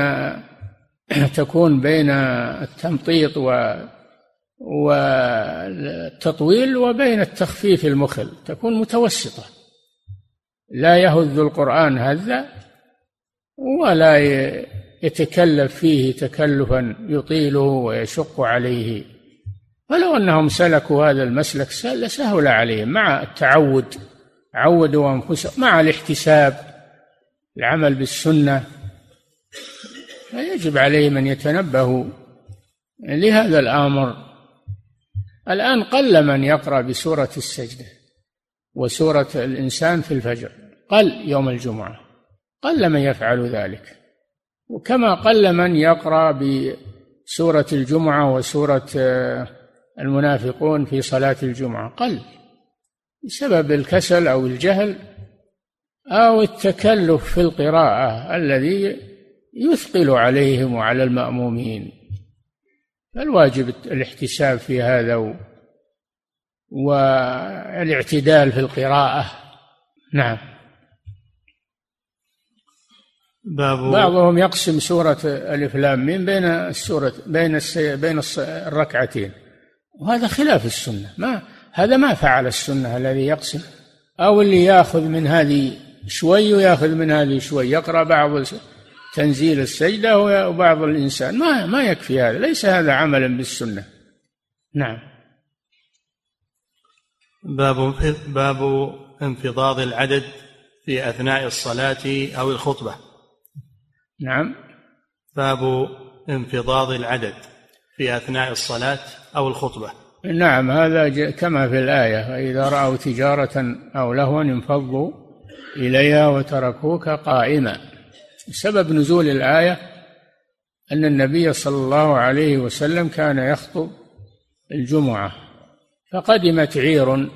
تكون بين التمطيط و والتطويل وبين التخفيف المخل. تكون متوسطة. لا يهذ القرآن هذا ولا يتكلف فيه تكلفا يطيله ويشق عليه. ولو أنهم سلكوا هذا المسلك لسهل عليهم مع التعود. عودوا أنفسهم مع الاحتساب. العمل بالسنة. فيجب عليهم أن يتنبهوا لهذا الأمر. الآن قل من يقرأ بسورة السجدة وسورة الإنسان في الفجر. قل يوم الجمعة. قل من يفعل ذلك. وكما قل من يقرأ بسورة الجمعة وسورة آه، المنافقون في صلاة الجمعة. قل بسبب الكسل أو الجهل أو التكلف في القراءة الذي يثقل عليهم وعلى المأمومين. فالواجب الاحتساب في هذا والاعتدال في القراءة. نعم. باب بعضهم يقسم سورة ألف لام مين بين السورة بين السي بين الركعتين. وهذا خلاف السنة. ما هذا ما فعل السنة الذي يقسم أو اللي يأخذ من هذه شوي ويأخذ من هذه شوي. يقرأ بعض تنزيل السجدة وبعض الإنسان. ما ما يكفي هذا. ليس هذا عملا بالسنة. نعم. باب باب انفضاض العدد في أثناء الصلاة أو الخطبة. نعم. باب انفضاض العدد. في أثناء الصلاة أو الخطبة. نعم هذا كما في الآية فإذا رأوا تجارة أو لهوا انفضوا إليها وتركوك قائما. سبب نزول الآية أن النبي صلى الله عليه وسلم كان يخطب الجمعة فقدمت عير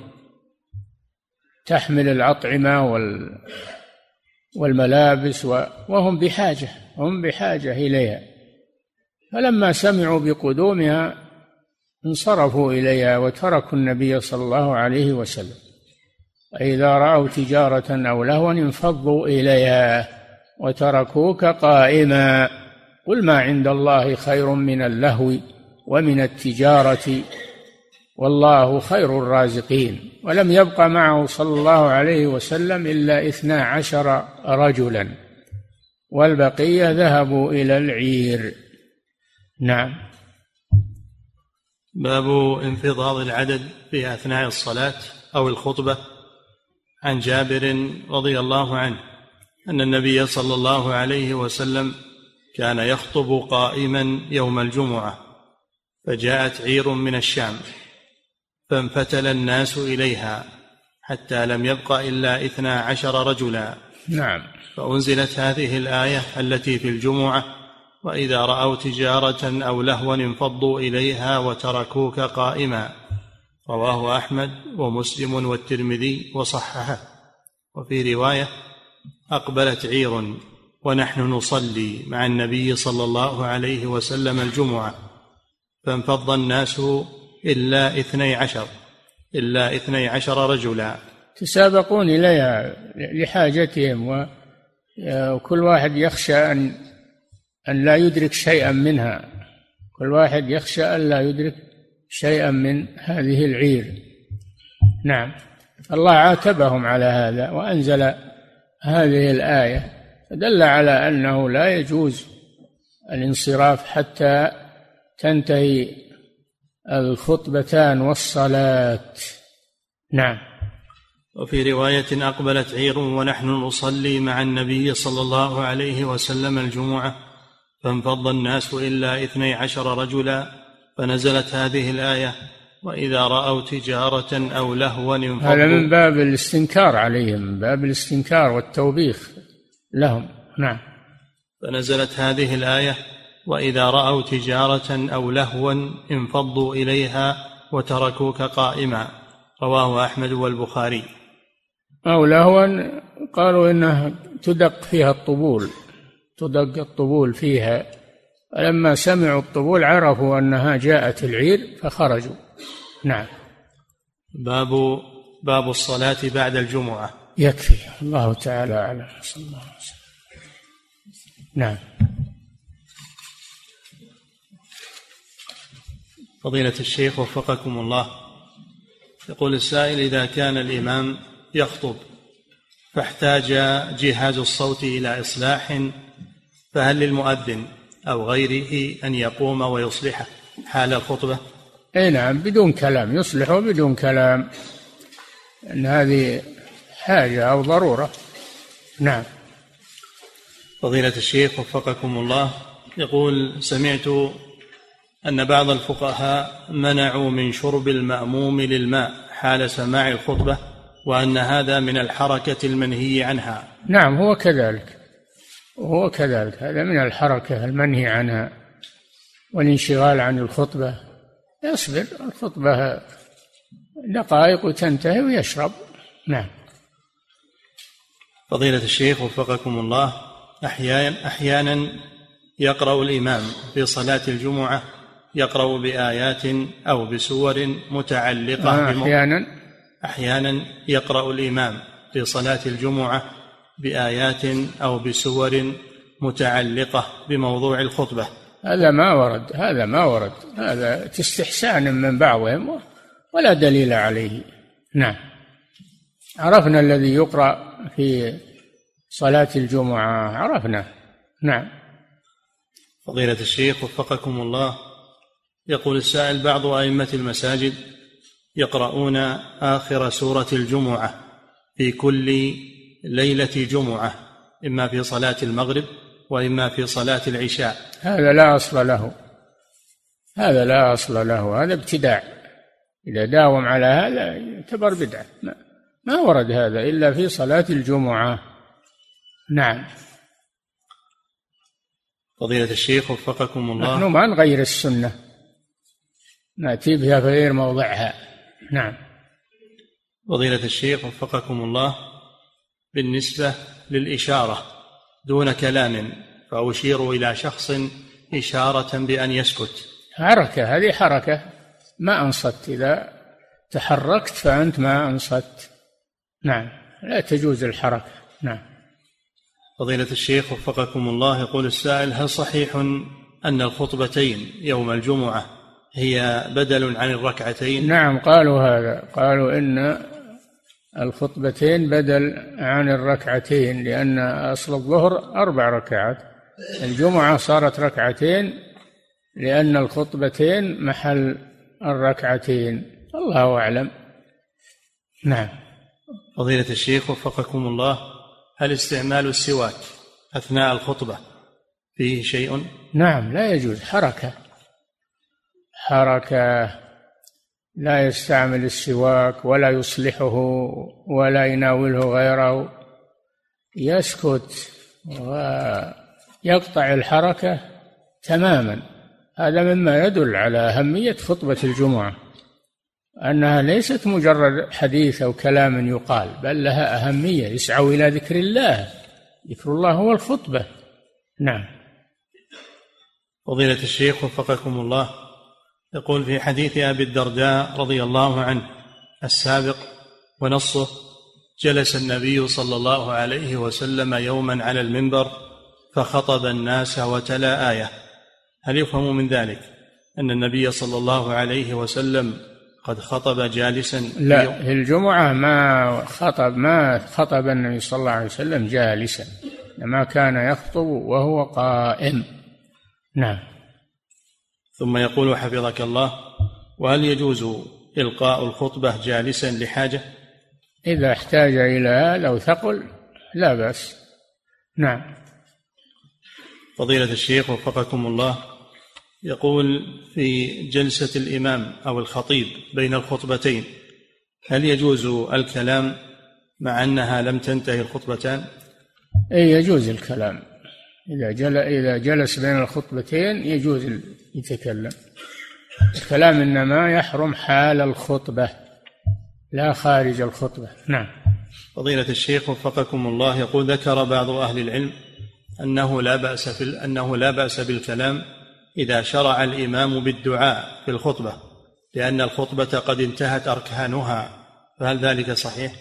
تحمل الأطعمة وال والملابس وهم بحاجة هم بحاجة إليها. فلما سمعوا بقدومها انصرفوا إليها وتركوا النبي صلى الله عليه وسلم. فإذا رأوا تجارة أو لهوا انفضوا إليها وتركوك قائما. قل ما عند الله خير من اللهو ومن التجارة. والله خير الرازقين. ولم يبق معه صلى الله عليه وسلم إلا إثنا عشر رجلا. والبقية ذهبوا إلى العير. نعم. باب انفضاض العدد في أثناء الصلاة أو الخطبة. عن جابر رضي الله عنه أن النبي صلى الله عليه وسلم كان يخطب قائما يوم الجمعة فجاءت عير من الشام فانفتل الناس إليها حتى لم يبق إلا إثنا عشر رجلا. نعم. فأنزلت هذه الآية التي في الجمعة وإذا رأوا تجارة أو لهوا انفضوا إليها وتركوك قائما. رواه أحمد ومسلم والترمذي وصححه. وفي رواية أقبلت عير ونحن نصلي مع النبي صلى الله عليه وسلم الجمعة فانفض الناس إلا اثني عشر إلا اثني عشر رجلا. تسابقون إليها لحاجتهم وكل واحد يخشى أن أن لا يدرك شيئا منها. كل واحد يخشى أن لا يدرك شيئا من هذه العير. نعم. الله عاتبهم على هذا وأنزل هذه الآية. دل على أنه لا يجوز الانصراف حتى تنتهي الخطبتان والصلاة. نعم. وفي رواية أقبلت عير ونحن نصلي مع النبي صلى الله عليه وسلم الجمعة. فانفض الناس إلا إثني عشر رجلا فنزلت هذه الآية وإذا رأوا تجارة أو لهوا انفضوا. هذا من باب الاستنكار عليهم من باب الاستنكار والتوبيخ لهم. نعم. فنزلت هذه الآية وإذا رأوا تجارة أو لهوا انفضوا إليها وتركوك قائما. رواه أحمد والبخاري. أو لهوا قالوا انها تدق فيها الطبول. تدق الطبول فيها. فلما سمعوا الطبول عرفوا أنها جاءت العير فخرجوا. نعم. باب باب الصلاة بعد الجمعة. يكفي. الله تعالى أعلم. صلى الله عليه وسلم. نعم. فضيلة الشيخ وفقكم الله. يقول السائل إذا كان الإمام يخطب فاحتاج جهاز الصوت إلى إصلاح فهل للمؤذن أو غيره أن يقوم ويصلحه حال الخطبة؟ أي نعم بدون كلام يصلحه بدون كلام. إن هذه حاجة أو ضرورة. نعم. فضيلة الشيخ وفقكم الله يقول سمعت أن بعض الفقهاء منعوا من شرب المأموم للماء حال سماع الخطبة وأن هذا من الحركة المنهي عنها. نعم هو كذلك. هو كذلك. هذا من الحركة المنهي عنها والانشغال عن الخطبة. يصبر الخطبة دقائق وتنتهي ويشرب. نعم. فضيلة الشيخ وفقكم الله أحيانا أحيانا يقرأ الإمام في صلاة الجمعة يقرأ بآيات أو بسور متعلقة آه أحيانا. أحيانا يقرأ الإمام في صلاة الجمعة بآيات أو بسور متعلقة بموضوع الخطبة. هذا ما ورد هذا ما ورد. هذا استحسان من بعضهم ولا دليل عليه. نعم. عرفنا الذي يقرأ في صلاة الجمعة. عرفنا. نعم. فضيلة الشيخ وفقكم الله يقول السائل بعض أئمة المساجد يقرؤون آخر سورة الجمعة في كل ليلة جمعة إما في صلاة المغرب وإما في صلاة العشاء. هذا لا أصل له. هذا لا أصل له. هذا ابتداع. إذا داوم على هذا يعتبر بدعة. ما, ما ورد هذا إلا في صلاة الجمعة. نعم. فضيلة الشيخ وفقكم الله. نحن ما نغير السنة. نأتي بها في غير موضعها. نعم. فضيلة الشيخ وفقكم الله. بالنسبة للإشارة دون كلام فأشير إلى شخص إشارة بأن يسكت. حركة هذه حركة. ما أنصت إذا تحركت فأنت ما أنصت. نعم لا تجوز الحركة. نعم. فضيلة الشيخ وفقكم الله يقول السائل هل صحيح أن الخطبتين يوم الجمعة هي بدل عن الركعتين؟ نعم قالوا هذا. قالوا إن الخطبتين بدل عن الركعتين لأن أصل الظهر أربع ركعات الجمعة صارت ركعتين لأن الخطبتين محل الركعتين. الله أعلم. نعم. فضيلة الشيخ وفقكم الله هل استعمال السواك أثناء الخطبة فيه شيء؟ نعم لا يجوز. حركة. حركة. لا يستعمل السواك ولا يصلحه ولا يناوله غيره. يسكت ويقطع الحركة تماما. هذا مما يدل على أهمية خطبة الجمعة أنها ليست مجرد حديث أو كلام يقال بل لها أهمية. يسعوا إلى ذكر الله ذكر الله هو الخطبة نعم. فضيلة الشيخ وفقكم الله. يقول في حديث أبي الدرداء رضي الله عنه السابق ونصه جلس النبي صلى الله عليه وسلم يوما على المنبر فخطب الناس وتلا آية. هل يفهم من ذلك أن النبي صلى الله عليه وسلم قد خطب جالسا لا في الجمعة ما خطب ما خطب النبي صلى الله عليه وسلم جالسا ما كان يخطب وهو قائم. نعم. ثم يقول حفظك الله وهل يجوز إلقاء الخطبة جالسا لحاجة؟ إذا احتاج إلى أو ثقل لا بأس. نعم. فضيلة الشيخ وفقكم الله يقول في جلسة الإمام أو الخطيب بين الخطبتين هل يجوز الكلام مع أنها لم تنتهي الخطبتان؟ أي يجوز الكلام. إذا جل إذا جلس بين الخطبتين يجوز يتكلم. الكلام إنما يحرم حال الخطبة لا خارج الخطبة. نعم. فضيلة الشيخ وفقكم الله يقول ذكر بعض أهل العلم أنه لا بأس في أنه لا بأس بالكلام إذا شرع الإمام بالدعاء في الخطبة لأن الخطبة قد انتهت أركانها. فهل ذلك صحيح؟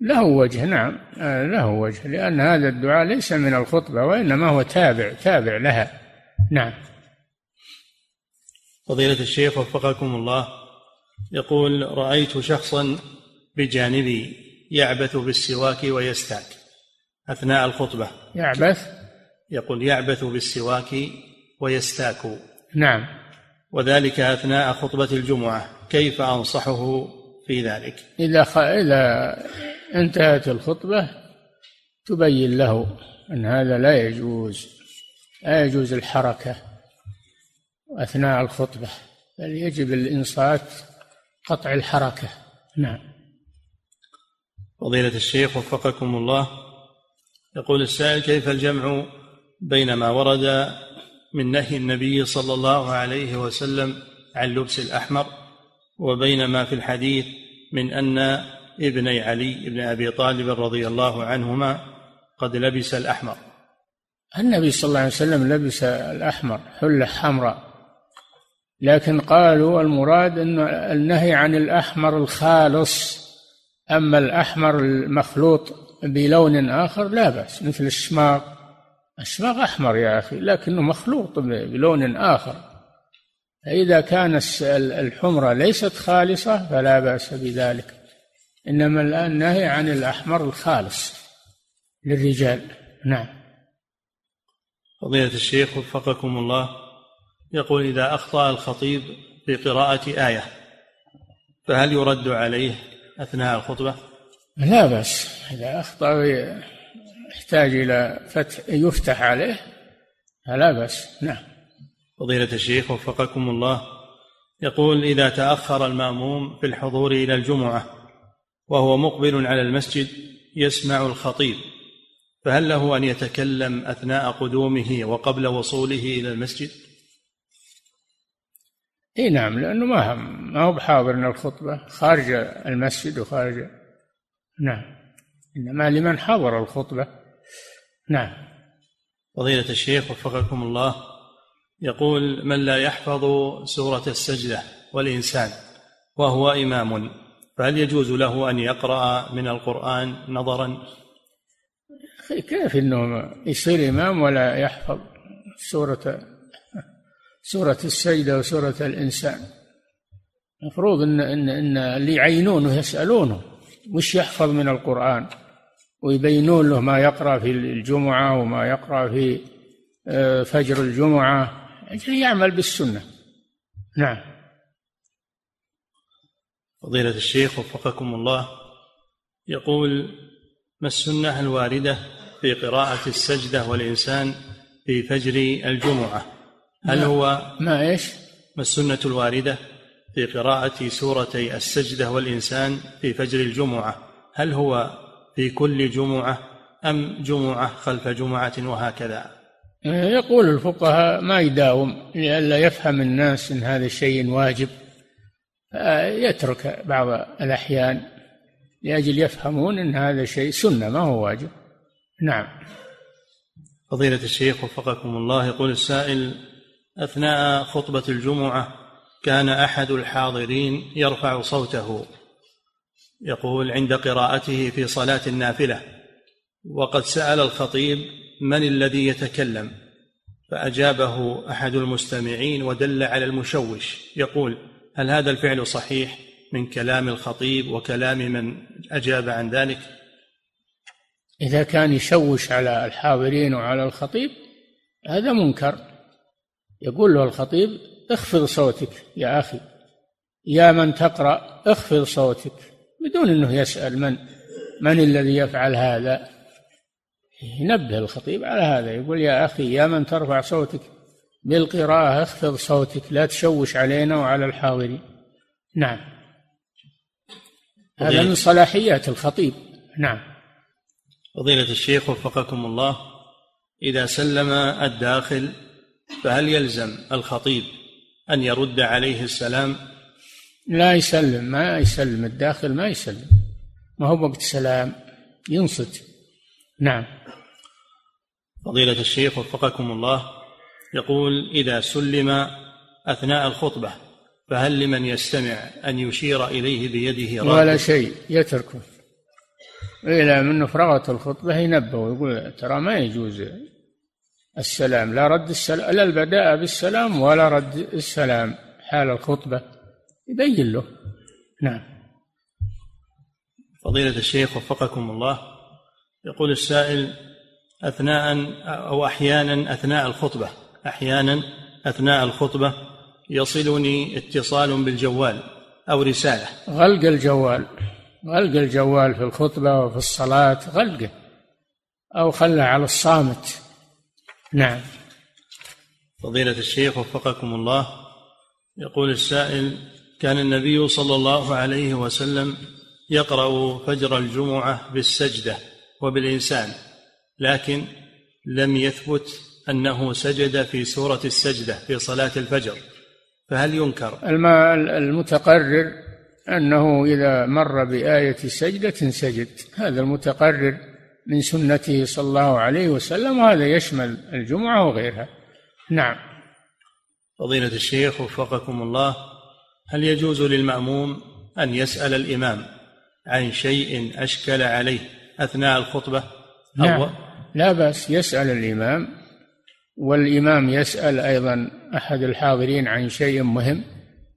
له وجه نعم. آه، له وجه لأن هذا الدعاء ليس من الخطبة وإنما هو تابع تابع لها. نعم. فضيلة الشيخ وفقكم الله يقول رأيت شخصا بجانبي يعبث بالسواك ويستاك أثناء الخطبة. يعبث؟ يقول يعبث بالسواك ويستاك. نعم. وذلك أثناء خطبة الجمعة كيف أنصحه في ذلك؟ إذا خ... إذا انتهت الخطبة تبين له أن هذا لا يجوز لا يجوز الحركة أثناء الخطبة بل يجب الإنصات قطع الحركة. نعم. فضيلة الشيخ وفقكم الله يقول السائل كيف الجمع بين ما ورد من نهي النبي صلى الله عليه وسلم عن لبس الأحمر وبين ما في الحديث من أن ابني علي بن أبي طالب رضي الله عنهما قد لبس الأحمر. النبي صلى الله عليه وسلم لبس الأحمر حلة حمراء. لكن قالوا المراد أن النهي عن الأحمر الخالص أما الأحمر المخلوط بلون آخر لا بأس مثل الشماغ الشماغ أحمر يا أخي لكنه مخلوط بلون آخر. فإذا كان الحمرة ليست خالصة فلا بأس بذلك. إنما الآن نهي عن الأحمر الخالص للرجال. نعم. فضيلة الشيخ وفقكم الله يقول إذا أخطأ الخطيب في قراءة آية فهل يرد عليه أثناء الخطبة؟ لا بأس. إذا أخطأ يحتاج إلى فتح يفتح عليه فلا بأس. نعم. فضيلة الشيخ وفقكم الله يقول إذا تأخر المأموم في الحضور إلى الجمعة وهو مقبل على المسجد يسمع الخطيب فهل له أن يتكلم أثناء قدومه وقبل وصوله إلى المسجد؟ إي نعم لأنه ما ما هو بحاضر الخطبة خارج المسجد وخارج نعم إنما لمن حضر الخطبة نعم فضيلة الشيخ وفقكم الله يقول من لا يحفظ سورة السجدة والإنسان وهو إمام فهل يجوز له أن يقرأ من القرآن نظرا؟ كيف أنه يصير إمام ولا يحفظ سورة سورة السجدة وسورة الإنسان؟ المفروض إن إن إن اللي يعينونه يسألونه وش يحفظ من القرآن ويبينون له ما يقرأ في الجمعة وما يقرأ في آه، فجر الجمعة. يعمل بالسنة. نعم. فضيلة الشيخ وفقكم الله يقول ما السنة الواردة في قراءة السجدة والإنسان في فجر الجمعة؟ هل هو ما إيش؟ ما السنة الواردة في قراءة سورتي السجدة والإنسان في فجر الجمعة؟ هل هو في كل جمعة أم جمعة خلف جمعة وهكذا؟ يقول الفقهاء ما يداوم لئلا يفهم الناس إن هذا الشيء واجب. يترك بعض الأحيان لأجل يفهمون أن هذا شيء سنة ما هو واجب. نعم. فضيلة الشيخ وفقكم الله يقول السائل أثناء خطبة الجمعة كان أحد الحاضرين يرفع صوته يقول عند قراءته في صلاة النافلة وقد سأل الخطيب من الذي يتكلم؟ فأجابه أحد المستمعين ودل على المشوش يقول هل هذا الفعل صحيح من كلام الخطيب وكلام من أجاب عن ذلك؟ إذا كان يشوش على الحاضرين وعلى الخطيب هذا منكر. يقول له الخطيب اخفض صوتك يا أخي. يا من تقرأ اخفض صوتك. بدون أنه يسأل من من الذي يفعل هذا. ينبه الخطيب على هذا. يقول يا أخي يا من ترفع صوتك. بالقراءة اخفض صوتك لا تشوش علينا وعلى الحاضرين. نعم. هذا من صلاحيات الخطيب. نعم. فضيلة الشيخ وفقكم الله إذا سلم الداخل فهل يلزم الخطيب أن يرد عليه السلام؟ لا يسلم ما يسلم الداخل ما يسلم. ما هو وقت سلام؟ ينصت. نعم. فضيلة الشيخ وفقكم الله يقول إذا سلم أثناء الخطبة فهل لمن يستمع أن يشير إليه بيده راتب ولا شيء يتركه. إلى من فرغت الخطبة ينبه ويقول ترى ما يجوز السلام لا رد السلام لا البداء بالسلام ولا رد السلام حال الخطبة. يبين له. نعم. فضيلة الشيخ وفقكم الله يقول السائل أثناء أو أحيانا أثناء الخطبة أحيانا أثناء الخطبة يصلني اتصال بالجوال أو رسالة. غلق الجوال غلق الجوال في الخطبة وفي الصلاة غلقه. أو خله على الصامت. نعم. فضيلة الشيخ وفقكم الله يقول السائل كان النبي صلى الله عليه وسلم يقرأ فجر الجمعة بالسجدة وبالإنسان لكن لم يثبت أنه سجد في سورة السجدة في صلاة الفجر فهل ينكر؟ المتقرر أنه إذا مر بآية سجدة سجد. هذا المتقرر من سنته صلى الله عليه وسلم وهذا يشمل الجمعة وغيرها. نعم. فضيلة الشيخ وفقكم الله هل يجوز للمأموم أن يسأل الإمام عن شيء أشكل عليه أثناء الخطبة؟ نعم. لا بأس يسأل الإمام والإمام يسأل أيضا أحد الحاضرين عن شيء مهم؟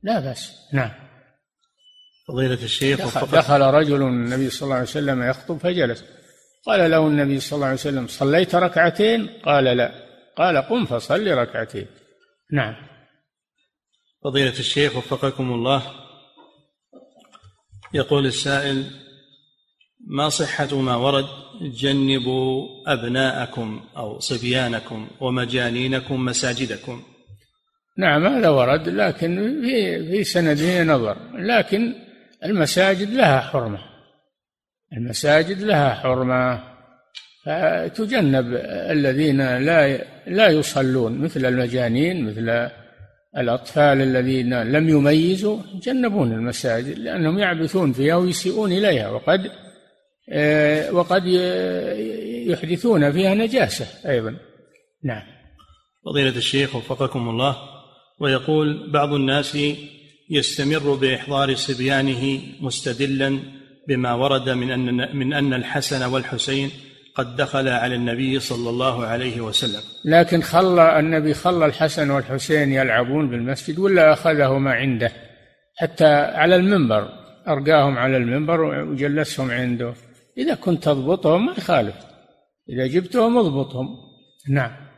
لا بأس. نعم. فضيلة الشيخ دخل, دخل رجل النبي صلى الله عليه وسلم يخطب فجلس. قال له النبي صلى الله عليه وسلم صليت ركعتين؟ قال لا. قال قم فصل ركعتين. نعم. فضيلة الشيخ وفقكم الله يقول السائل ما صحة ما ورد؟ جنبوا أبناءكم أو صبيانكم ومجانينكم مساجدكم. نعم هذا ورد لكن في في سنده نظر. لكن المساجد لها حرمة. المساجد لها حرمة. فتجنب الذين لا لا يصلون مثل المجانين مثل الأطفال الذين لم يميزوا يجنبون المساجد لأنهم يعبثون فيها ويسيئون إليها. وقد وقد يحدثون فيها نجاسة. أيضا. نعم. فضيلة الشيخ وفقكم الله ويقول بعض الناس يستمر بإحضار صبيانه مستدلا بما ورد من أن من أن الحسن والحسين قد دخل على النبي صلى الله عليه وسلم. لكن خلى النبي خلى الحسن والحسين يلعبون بالمسجد ولا أخذهما عنده؟ حتى على المنبر أرقاهم على المنبر وجلسهم عنده. إذا كنت تضبطهم ما يخالف. إذا جبتهم اضبطهم. نعم.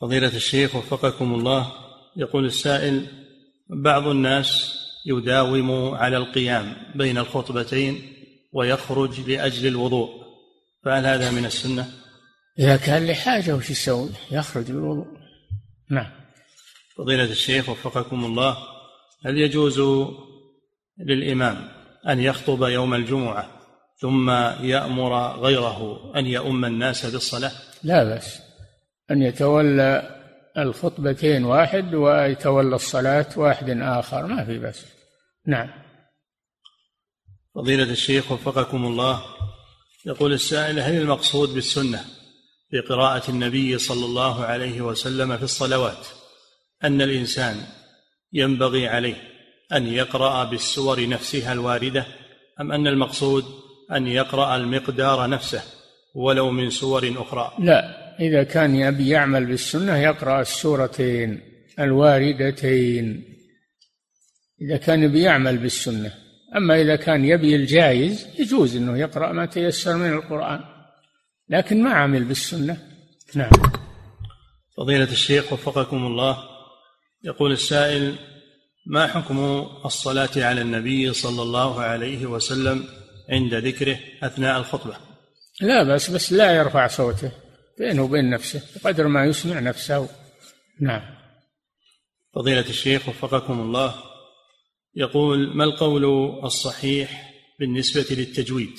فضيلة الشيخ وفقكم الله يقول السائل بعض الناس يداوم على القيام بين الخطبتين ويخرج لأجل الوضوء فهل هذا من السنة؟ إذا كان لحاجة وش يسوي؟ يخرج للوضوء. نعم. فضيلة الشيخ وفقكم الله هل يجوز للإمام أن يخطب يوم الجمعة ثم يأمر غيره أن يؤم الناس بالصلاة. لا بأس. أن يتولى الخطبتين واحد ويتولى الصلاة واحد آخر ما في بس نعم. فضيلة الشيخ وفقكم الله يقول السائل هل المقصود بالسنة في قراءة النبي صلى الله عليه وسلم في الصلوات أن الإنسان ينبغي عليه أن يقرأ بالسور نفسها الواردة أم أن المقصود أن يقرأ المقدار نفسه ولو من سور أخرى؟ لا إذا كان يبي يعمل بالسنة يقرأ السورتين الواردتين. إذا كان يبي يعمل بالسنة أما إذا كان يبي الجائز يجوز أنه يقرأ ما تيسر من القرآن لكن ما عمل بالسنة. نعم. فضيلة الشيخ وفقكم الله يقول السائل ما حكم الصلاة على النبي صلى الله عليه وسلم عند ذكره أثناء الخطبة؟ لا بس بس لا يرفع صوته بينه وبين نفسه بقدر ما يسمع نفسه. نعم. فضيلة الشيخ وفقكم الله يقول ما القول الصحيح بالنسبة للتجويد؟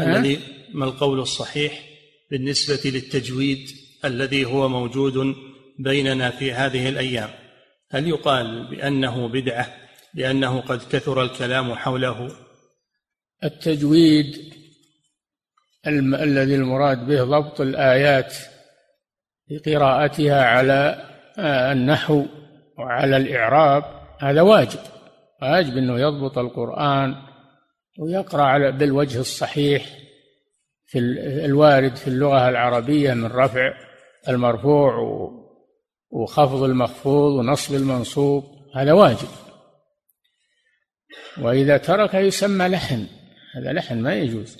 الذي ما القول الصحيح بالنسبة للتجويد الذي هو موجود بيننا في هذه الأيام؟ هل يقال بأنه بدعة لأنه قد كثر الكلام حوله؟ التجويد الم... الذي المراد به ضبط الآيات بقراءتها على آه، النحو وعلى الإعراب هذا واجب. واجب أنه يضبط القرآن ويقرأ على بالوجه الصحيح في الوارد في اللغة العربية من رفع المرفوع وخفض المخفوض ونصب المنصوب هذا واجب. وإذا ترك يسمى لحن هذا لحن ما يجوز.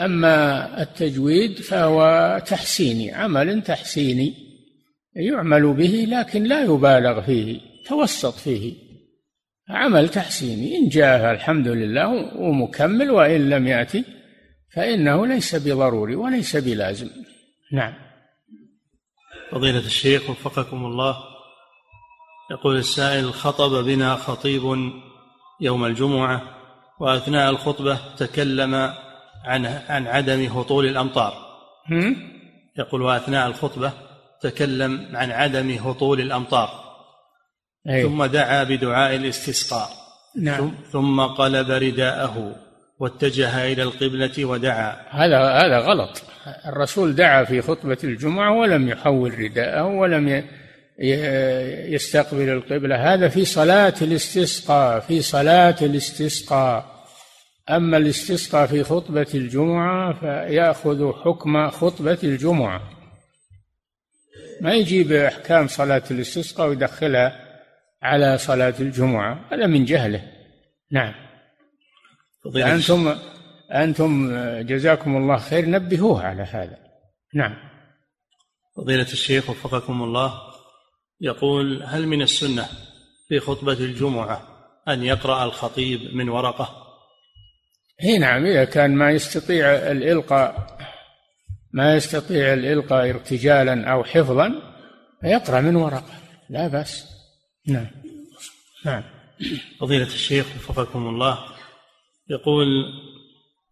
أما التجويد فهو تحسيني عمل تحسيني يعمل به لكن لا يبالغ فيه توسط فيه. عمل تحسيني إن جاء الحمد لله ومكمل وإن لم يأتي فإنه ليس بضروري وليس بلازم. نعم. فضيلة الشيخ وفقكم الله. يقول السائل خطب بنا خطيب يوم الجمعة وأثناء الخطبة تكلم عن عن عدم هطول الأمطار. يقول وأثناء الخطبة تكلم عن عدم هطول الأمطار. أي. ثم دعا بدعاء الاستسقاء. نعم. ثم قلب رداءه واتجه إلى القبلة ودعا. هذا هذا غلط. الرسول دعا في خطبة الجمعة ولم يحول رداءه ولم يستقبل القبلة. هذا في صلاة الاستسقاء في صلاة الاستسقاء. أما الاستسقاء في خطبة الجمعة فيأخذ حكم خطبة الجمعة. ما يجيب أحكام صلاة الاستسقاء ويدخلها على صلاة الجمعة هذا من جهله. نعم. أنتم أنتم جزاكم الله خير نبهوه على هذا. نعم. فضيلة الشيخ وفقكم الله يقول هل من السنة في خطبة الجمعة أن يقرأ الخطيب من ورقة؟ هي نعم إذا كان ما يستطيع الإلقاء ما يستطيع الإلقاء ارتجالا أو حفظا فيقرأ من ورقة. لا بأس. نعم. نعم. فضيلة الشيخ وفقكم الله يقول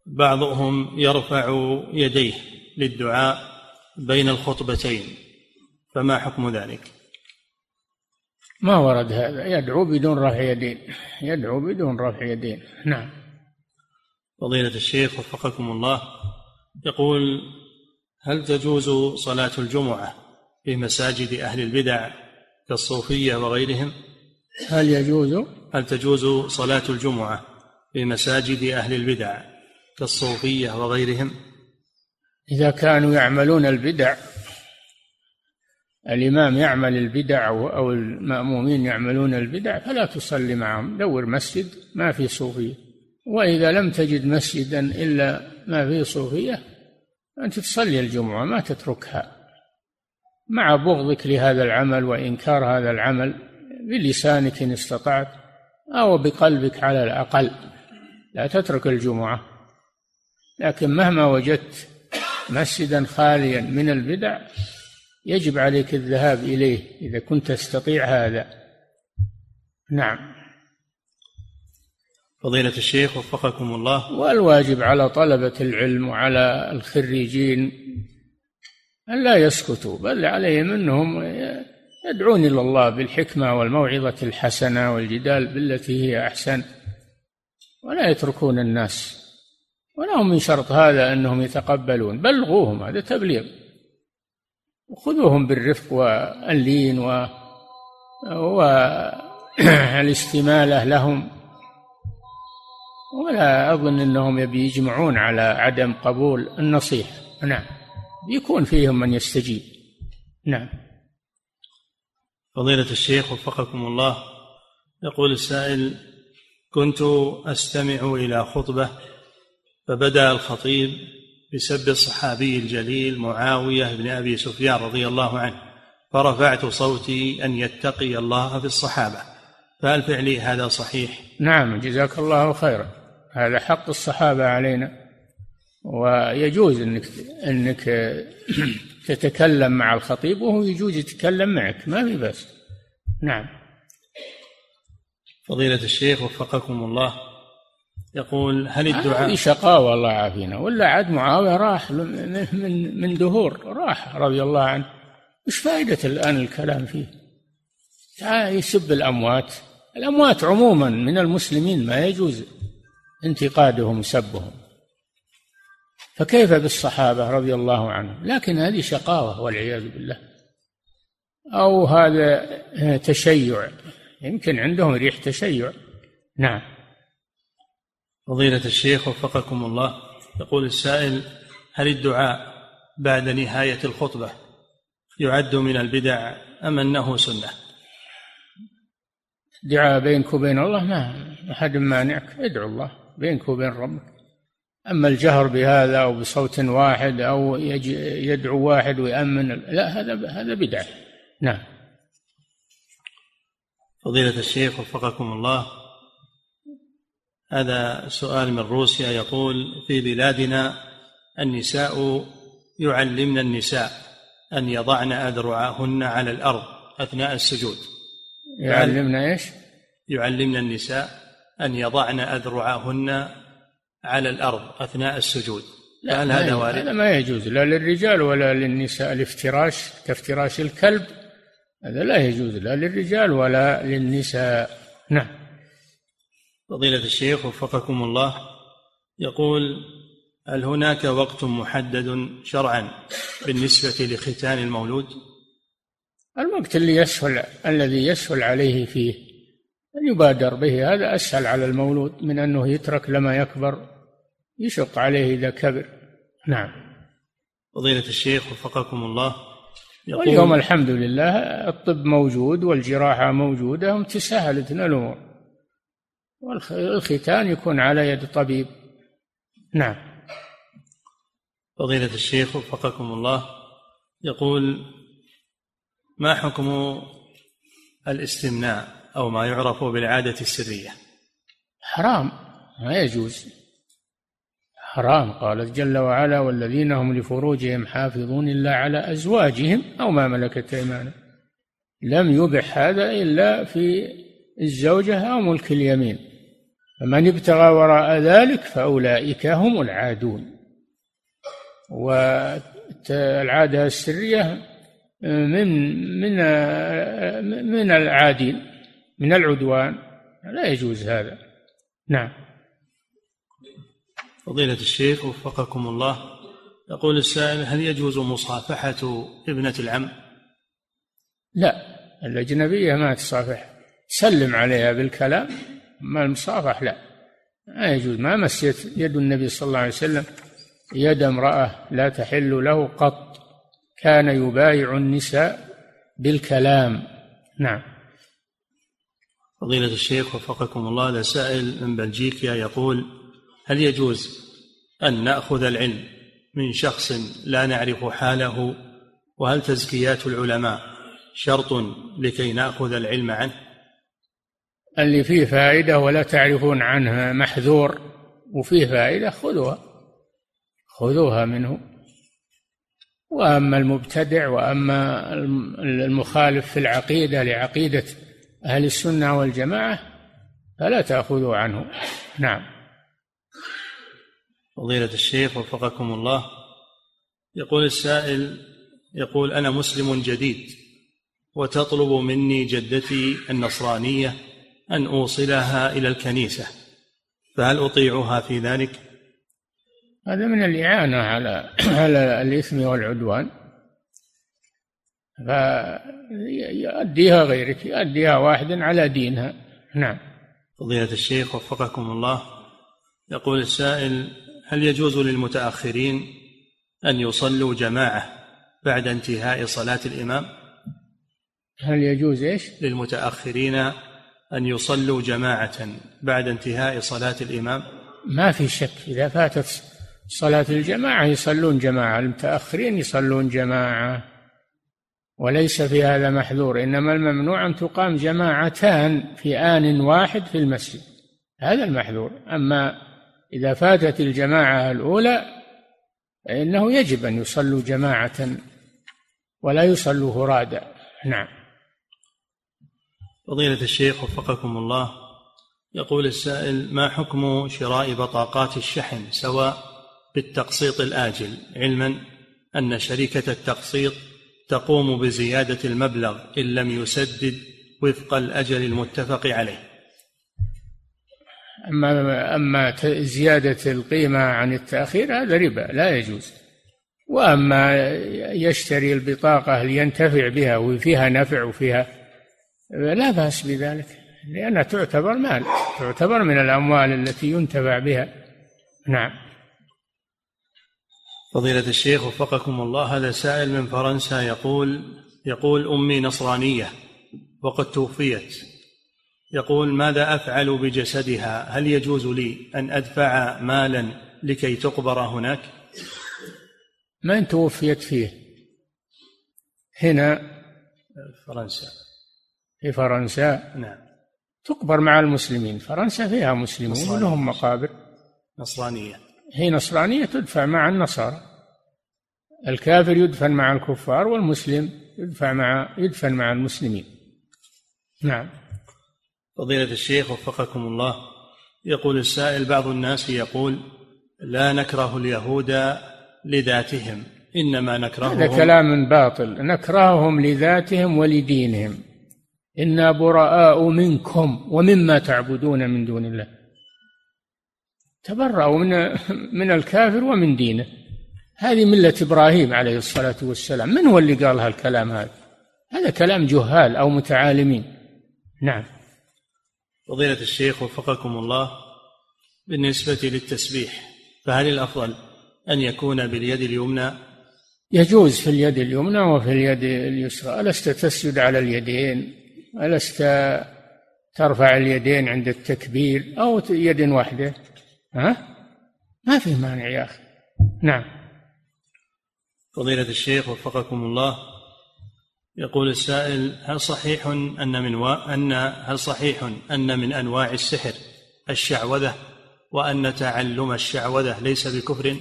بعضهم يرفع يديه للدعاء بين الخطبتين فما حكم ذلك؟ ما ورد هذا. يدعو بدون رفع يدين. يدعو بدون رفع يدين. نعم. فضيلة الشيخ وفقكم الله يقول هل تجوز صلاة الجمعة في مساجد أهل البدع كالصوفية وغيرهم؟ هل يجوز؟ هل تجوز صلاة الجمعة في مساجد أهل البدع كالصوفية وغيرهم. إذا كانوا يعملون البدع الإمام يعمل البدع أو المأمومين يعملون البدع فلا تصلي معهم دور مسجد ما في صوفية. وإذا لم تجد مسجدا إلا ما فيه صوفية أنت تصلي الجمعة ما تتركها. مع بغضك لهذا العمل وإنكار هذا العمل بلسانك إن استطعت أو بقلبك على الأقل لا تترك الجمعة. لكن مهما وجدت مسجدا خاليا من البدع يجب عليك الذهاب إليه إذا كنت تستطيع هذا. نعم. فضيلة الشيخ وفقكم الله. والواجب على طلبة العلم وعلى الخريجين أن لا يسكتوا بل عليهم أنهم يدعون إلى الله بالحكمة والموعظة الحسنة والجدال بالتي هي أحسن ولا يتركون الناس. ولهم من شرط هذا أنهم يتقبلون بلغوهم هذا تبليغ. وخذوهم بالرفق واللين و والاستمالة لهم. ولا أظن أنهم يبي يجمعون على عدم قبول النصيحة. نعم. يكون فيهم من يستجيب. نعم. فضيلة الشيخ وفقكم الله يقول السائل كنت أستمع إلى خطبة فبدأ الخطيب بسب الصحابي الجليل معاوية بن أبي سفيان رضي الله عنه فرفعت صوتي أن يتقي الله في الصحابة. فهل فعلي هذا صحيح؟ نعم جزاك الله خيرا. هذا حق الصحابة علينا ويجوز انك إنك تتكلم مع الخطيب وهو يجوز يتكلم معك ما في بس نعم. فضيلة الشيخ وفقكم الله. يقول هل الدعاء؟ هذه شقاوة الله يعافينا. ولا عاد معاوية راح من من من دهور راح رضي الله عنه. وش فائدة الآن الكلام فيه؟ يسب الأموات. الأموات عموما من المسلمين ما يجوز انتقادهم وسبهم فكيف بالصحابة رضي الله عنهم؟ لكن هذه شقاوة والعياذ بالله. أو هذا تشيع. يمكن عندهم ريح تشيع. نعم. فضيلة الشيخ وفقكم الله. يقول السائل هل الدعاء بعد نهاية الخطبة يعد من البدع أم أنه سنة؟ دعاء بينك وبين الله ما أحد مانعك ادعو الله بينك وبين ربك. أما الجهر بهذا أو بصوت واحد أو يدعو واحد ويأمن لا هذا هذا بدعة نعم. فضيلة الشيخ وفقكم الله. هذا سؤال من روسيا يقول في بلادنا النساء يعلمن النساء أن يضعن أذرعهن على الأرض أثناء السجود. يعلمن إيش؟ يعلمن النساء أن يضعن أذرعهن على الأرض أثناء السجود. لا هل هذا وارد؟ هذا ما يجوز لا للرجال ولا للنساء الافتراش كافتراش الكلب هذا لا يجوز لا للرجال ولا للنساء. نعم. فضيلة الشيخ وفقكم الله يقول هل هناك وقت محدد شرعا بالنسبة لختان المولود؟ الوقت اللي يسهل الذي يسهل عليه فيه أن يبادر به هذا أسهل على المولود من أنه يترك لما يكبر يشق عليه إذا كبر. نعم. فضيلة الشيخ وفقكم الله يقول واليوم الحمد لله الطب موجود والجراحة موجودة وتسهلت لنا الأمور. والختان يكون على يد طبيب. نعم. فضيلة الشيخ وفقكم الله يقول ما حكم الاستمناء أو ما يعرف بالعادة السرية؟ حرام ما يجوز. حرام قال جل وعلا والذين هم لفروجهم حافظون إلا على أزواجهم أو ما ملكت أيمانهم. لم يبح هذا إلا في الزوجة أو ملك اليمين. فمن ابتغى وراء ذلك فأولئك هم العادون. والعادة السرية من من من العادين من العدوان. لا يجوز هذا. نعم. فضيلة الشيخ وفقكم الله يقول السائل هل يجوز مصافحة ابنة العم؟ لا الأجنبية ما تصافح. سلم عليها بالكلام. ما المصافح لا. ما يجوز. ما مسيت يد النبي صلى الله عليه وسلم يد امرأة لا تحل له قط. كان يبايع النساء بالكلام. نعم. فضيلة الشيخ وفقكم الله هذا سائل من بلجيكا يقول هل يجوز أن نأخذ العلم من شخص لا نعرف حاله؟ وهل تزكيات العلماء شرط لكي نأخذ العلم عنه؟ اللي فيه فائدة ولا تعرفون عنها محذور وفيه فائدة خذوها خذوها منه. وأما المبتدع وأما المخالف في العقيدة لعقيدة أهل السنة والجماعة فلا تأخذوا عنه. نعم. فضيلة الشيخ وفقكم الله يقول السائل يقول أنا مسلم جديد وتطلب مني جدتي النصرانية أن أوصلها إلى الكنيسة فهل أطيعها في ذلك؟ هذا من الإعانة على على الإثم والعدوان. فيؤديها غيرك يؤديها واحد على دينها. نعم. فضيلة الشيخ وفقكم الله يقول السائل هل يجوز للمتأخرين أن يصلوا جماعة بعد انتهاء صلاة الإمام؟ هل يجوز إيش؟ للمتأخرين أن يصلوا جماعة بعد انتهاء صلاة الإمام؟ ما في شك. إذا فاتت صلاة الجماعة يصلون جماعة المتأخرين يصلون جماعة وليس في هذا محذور. إنما الممنوع أن تقام جماعتان في آن واحد في المسجد. هذا المحذور. أما إذا فاتت الجماعة الأولى فإنه يجب أن يصلوا جماعة ولا يصلوا فرادا نعم. فضيلة الشيخ وفقكم الله يقول السائل ما حكم شراء بطاقات الشحن سواء بالتقسيط الآجل؟ علما أن شركة التقسيط تقوم بزيادة المبلغ إن لم يسدد وفق الأجل المتفق عليه. أما أما زيادة القيمة عن التأخير هذا ربا لا يجوز. وأما يشتري البطاقة لينتفع بها وفيها نفع وفيها لا بأس بذلك لأنها تعتبر مال تعتبر من الأموال التي ينتفع بها. نعم. فضيلة الشيخ وفقكم الله هذا سائل من فرنسا يقول يقول أمي نصرانية وقد توفيت. يقول ماذا أفعل بجسدها؟ هل يجوز لي أن أدفع مالا لكي تقبر هناك؟ من توفيت فيه؟ هنا فرنسا. في فرنسا. نعم. تقبر مع المسلمين. فرنسا فيها مسلمون ولهم مقابر. نصرانية. هي نصرانية تدفع مع النصارى. الكافر يدفن مع الكفار والمسلم يدفع مع يدفن مع المسلمين. نعم. فضيلة الشيخ وفقكم الله. يقول السائل بعض الناس يقول لا نكره اليهود لذاتهم. إنما نكرههم هذا كلام باطل. نكرههم لذاتهم ولدينهم. إنا براء منكم ومما تعبدون من دون الله. تبرأوا من من الكافر ومن دينه. هذه ملة إبراهيم عليه الصلاة والسلام. من هو اللي قال هالكلام هذا؟ هذا كلام جهال أو متعالمين. نعم. فضيلة الشيخ وفقكم الله بالنسبة للتسبيح فهل الأفضل أن يكون باليد اليمنى؟ يجوز في اليد اليمنى وفي اليد اليسرى. ألست تسجد على اليدين؟ ألست ترفع اليدين عند التكبير أو يد واحدة؟ ها؟ ما في مانع يا أخي. نعم. فضيلة الشيخ وفقكم الله يقول السائل هل صحيح أن من و... أن هل صحيح أن من أنواع السحر الشعوذة وأن تعلم الشعوذة ليس بكفر؟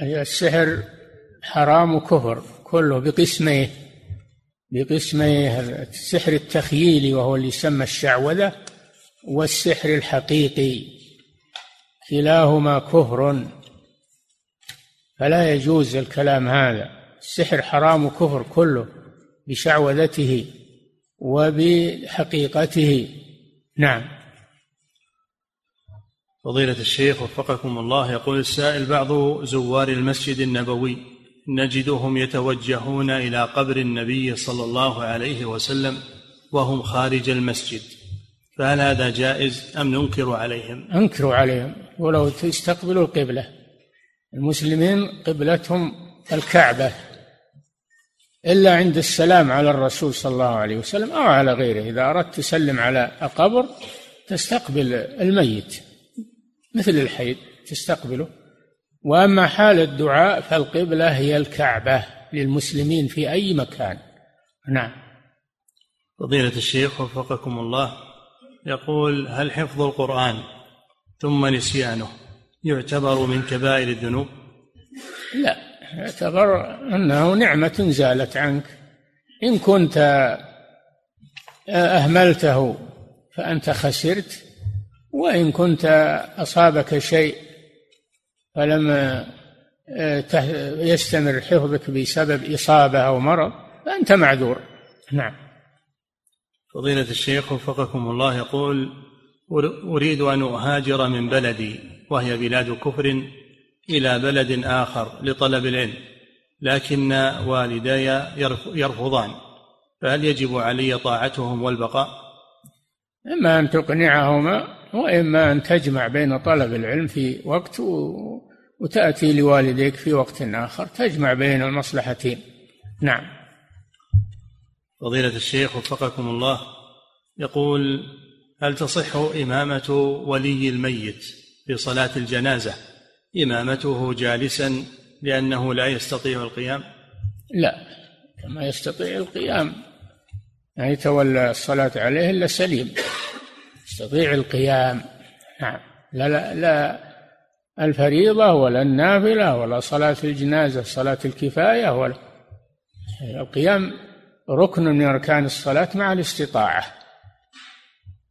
السحر حرام وكفر كله بقسميه بقسميه السحر التخييلي وهو اللي يسمى الشعوذة والسحر الحقيقي. كلاهما كفر. فلا يجوز الكلام هذا. السحر حرام وكفر كله بشعوذته وبحقيقته. نعم. فضيلة الشيخ وفقكم الله يقول السائل بعض زوار المسجد النبوي. نجدهم يتوجهون إلى قبر النبي صلى الله عليه وسلم وهم خارج المسجد. فهل هذا جائز أم ننكر عليهم؟ أنكروا عليهم. ولو تستقبلوا القبلة. المسلمين قبلتهم الكعبة. إلا عند السلام على الرسول صلى الله عليه وسلم أو على غيره. إذا أردت تسلم على القبر تستقبل الميت. مثل الحي تستقبله. وأما حال الدعاء فالقبلة هي الكعبة للمسلمين في أي مكان. نعم. فضيلة الشيخ وفقكم الله يقول هل حفظ القرآن ثم نسيانه يعتبر من كبائر الذنوب؟ لا يعتبر أنه نعمة زالت عنك. إن كنت أهملته فأنت خسرت وإن كنت أصابك شيء فلم آه، يستمر حفظك بسبب إصابة أو مرض فأنت معذور نعم فضيلة الشيخ وفقكم الله يقول أريد أن أهاجر من بلدي وهي بلاد كفر إلى بلد آخر لطلب العلم لكن والداي يرفضان فهل يجب علي طاعتهم والبقاء؟ إما أن تقنعهما وإما أن تجمع بين طلب العلم في وقت وتأتي لوالديك في وقت آخر تجمع بين المصلحتين. نعم. فضيلة الشيخ وفقكم الله يقول هل تصح إمامة ولي الميت في صلاة الجنازة إمامته جالسا لأنه لا يستطيع القيام؟ لا كما يستطيع القيام. يعني يتولى الصلاة عليه إلا سليم. يستطيع القيام. نعم. لا لا لا الفريضة ولا النافلة ولا صلاة الجنازة صلاة الكفاية ولا. القيام ركن من أركان الصلاة مع الاستطاعة.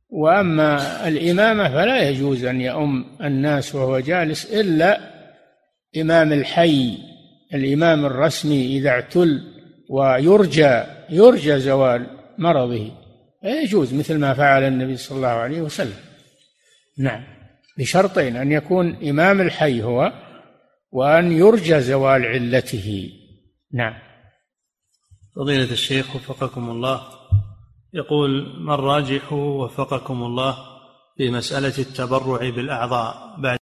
وأما الإمامة فلا يجوز أن يؤم الناس وهو جالس إلا إمام الحي الإمام الرسمي إذا اعتل ويرجى يرجى زوال مرضه. يجوز مثل ما فعل النبي صلى الله عليه وسلم. نعم. بشرطين أن يكون إمام الحي هو وأن يرجى زوال علته. نعم. فضيلة الشيخ وفقكم الله. يقول ما الراجح وفقكم الله في مسألة التبرع بالأعضاء بعد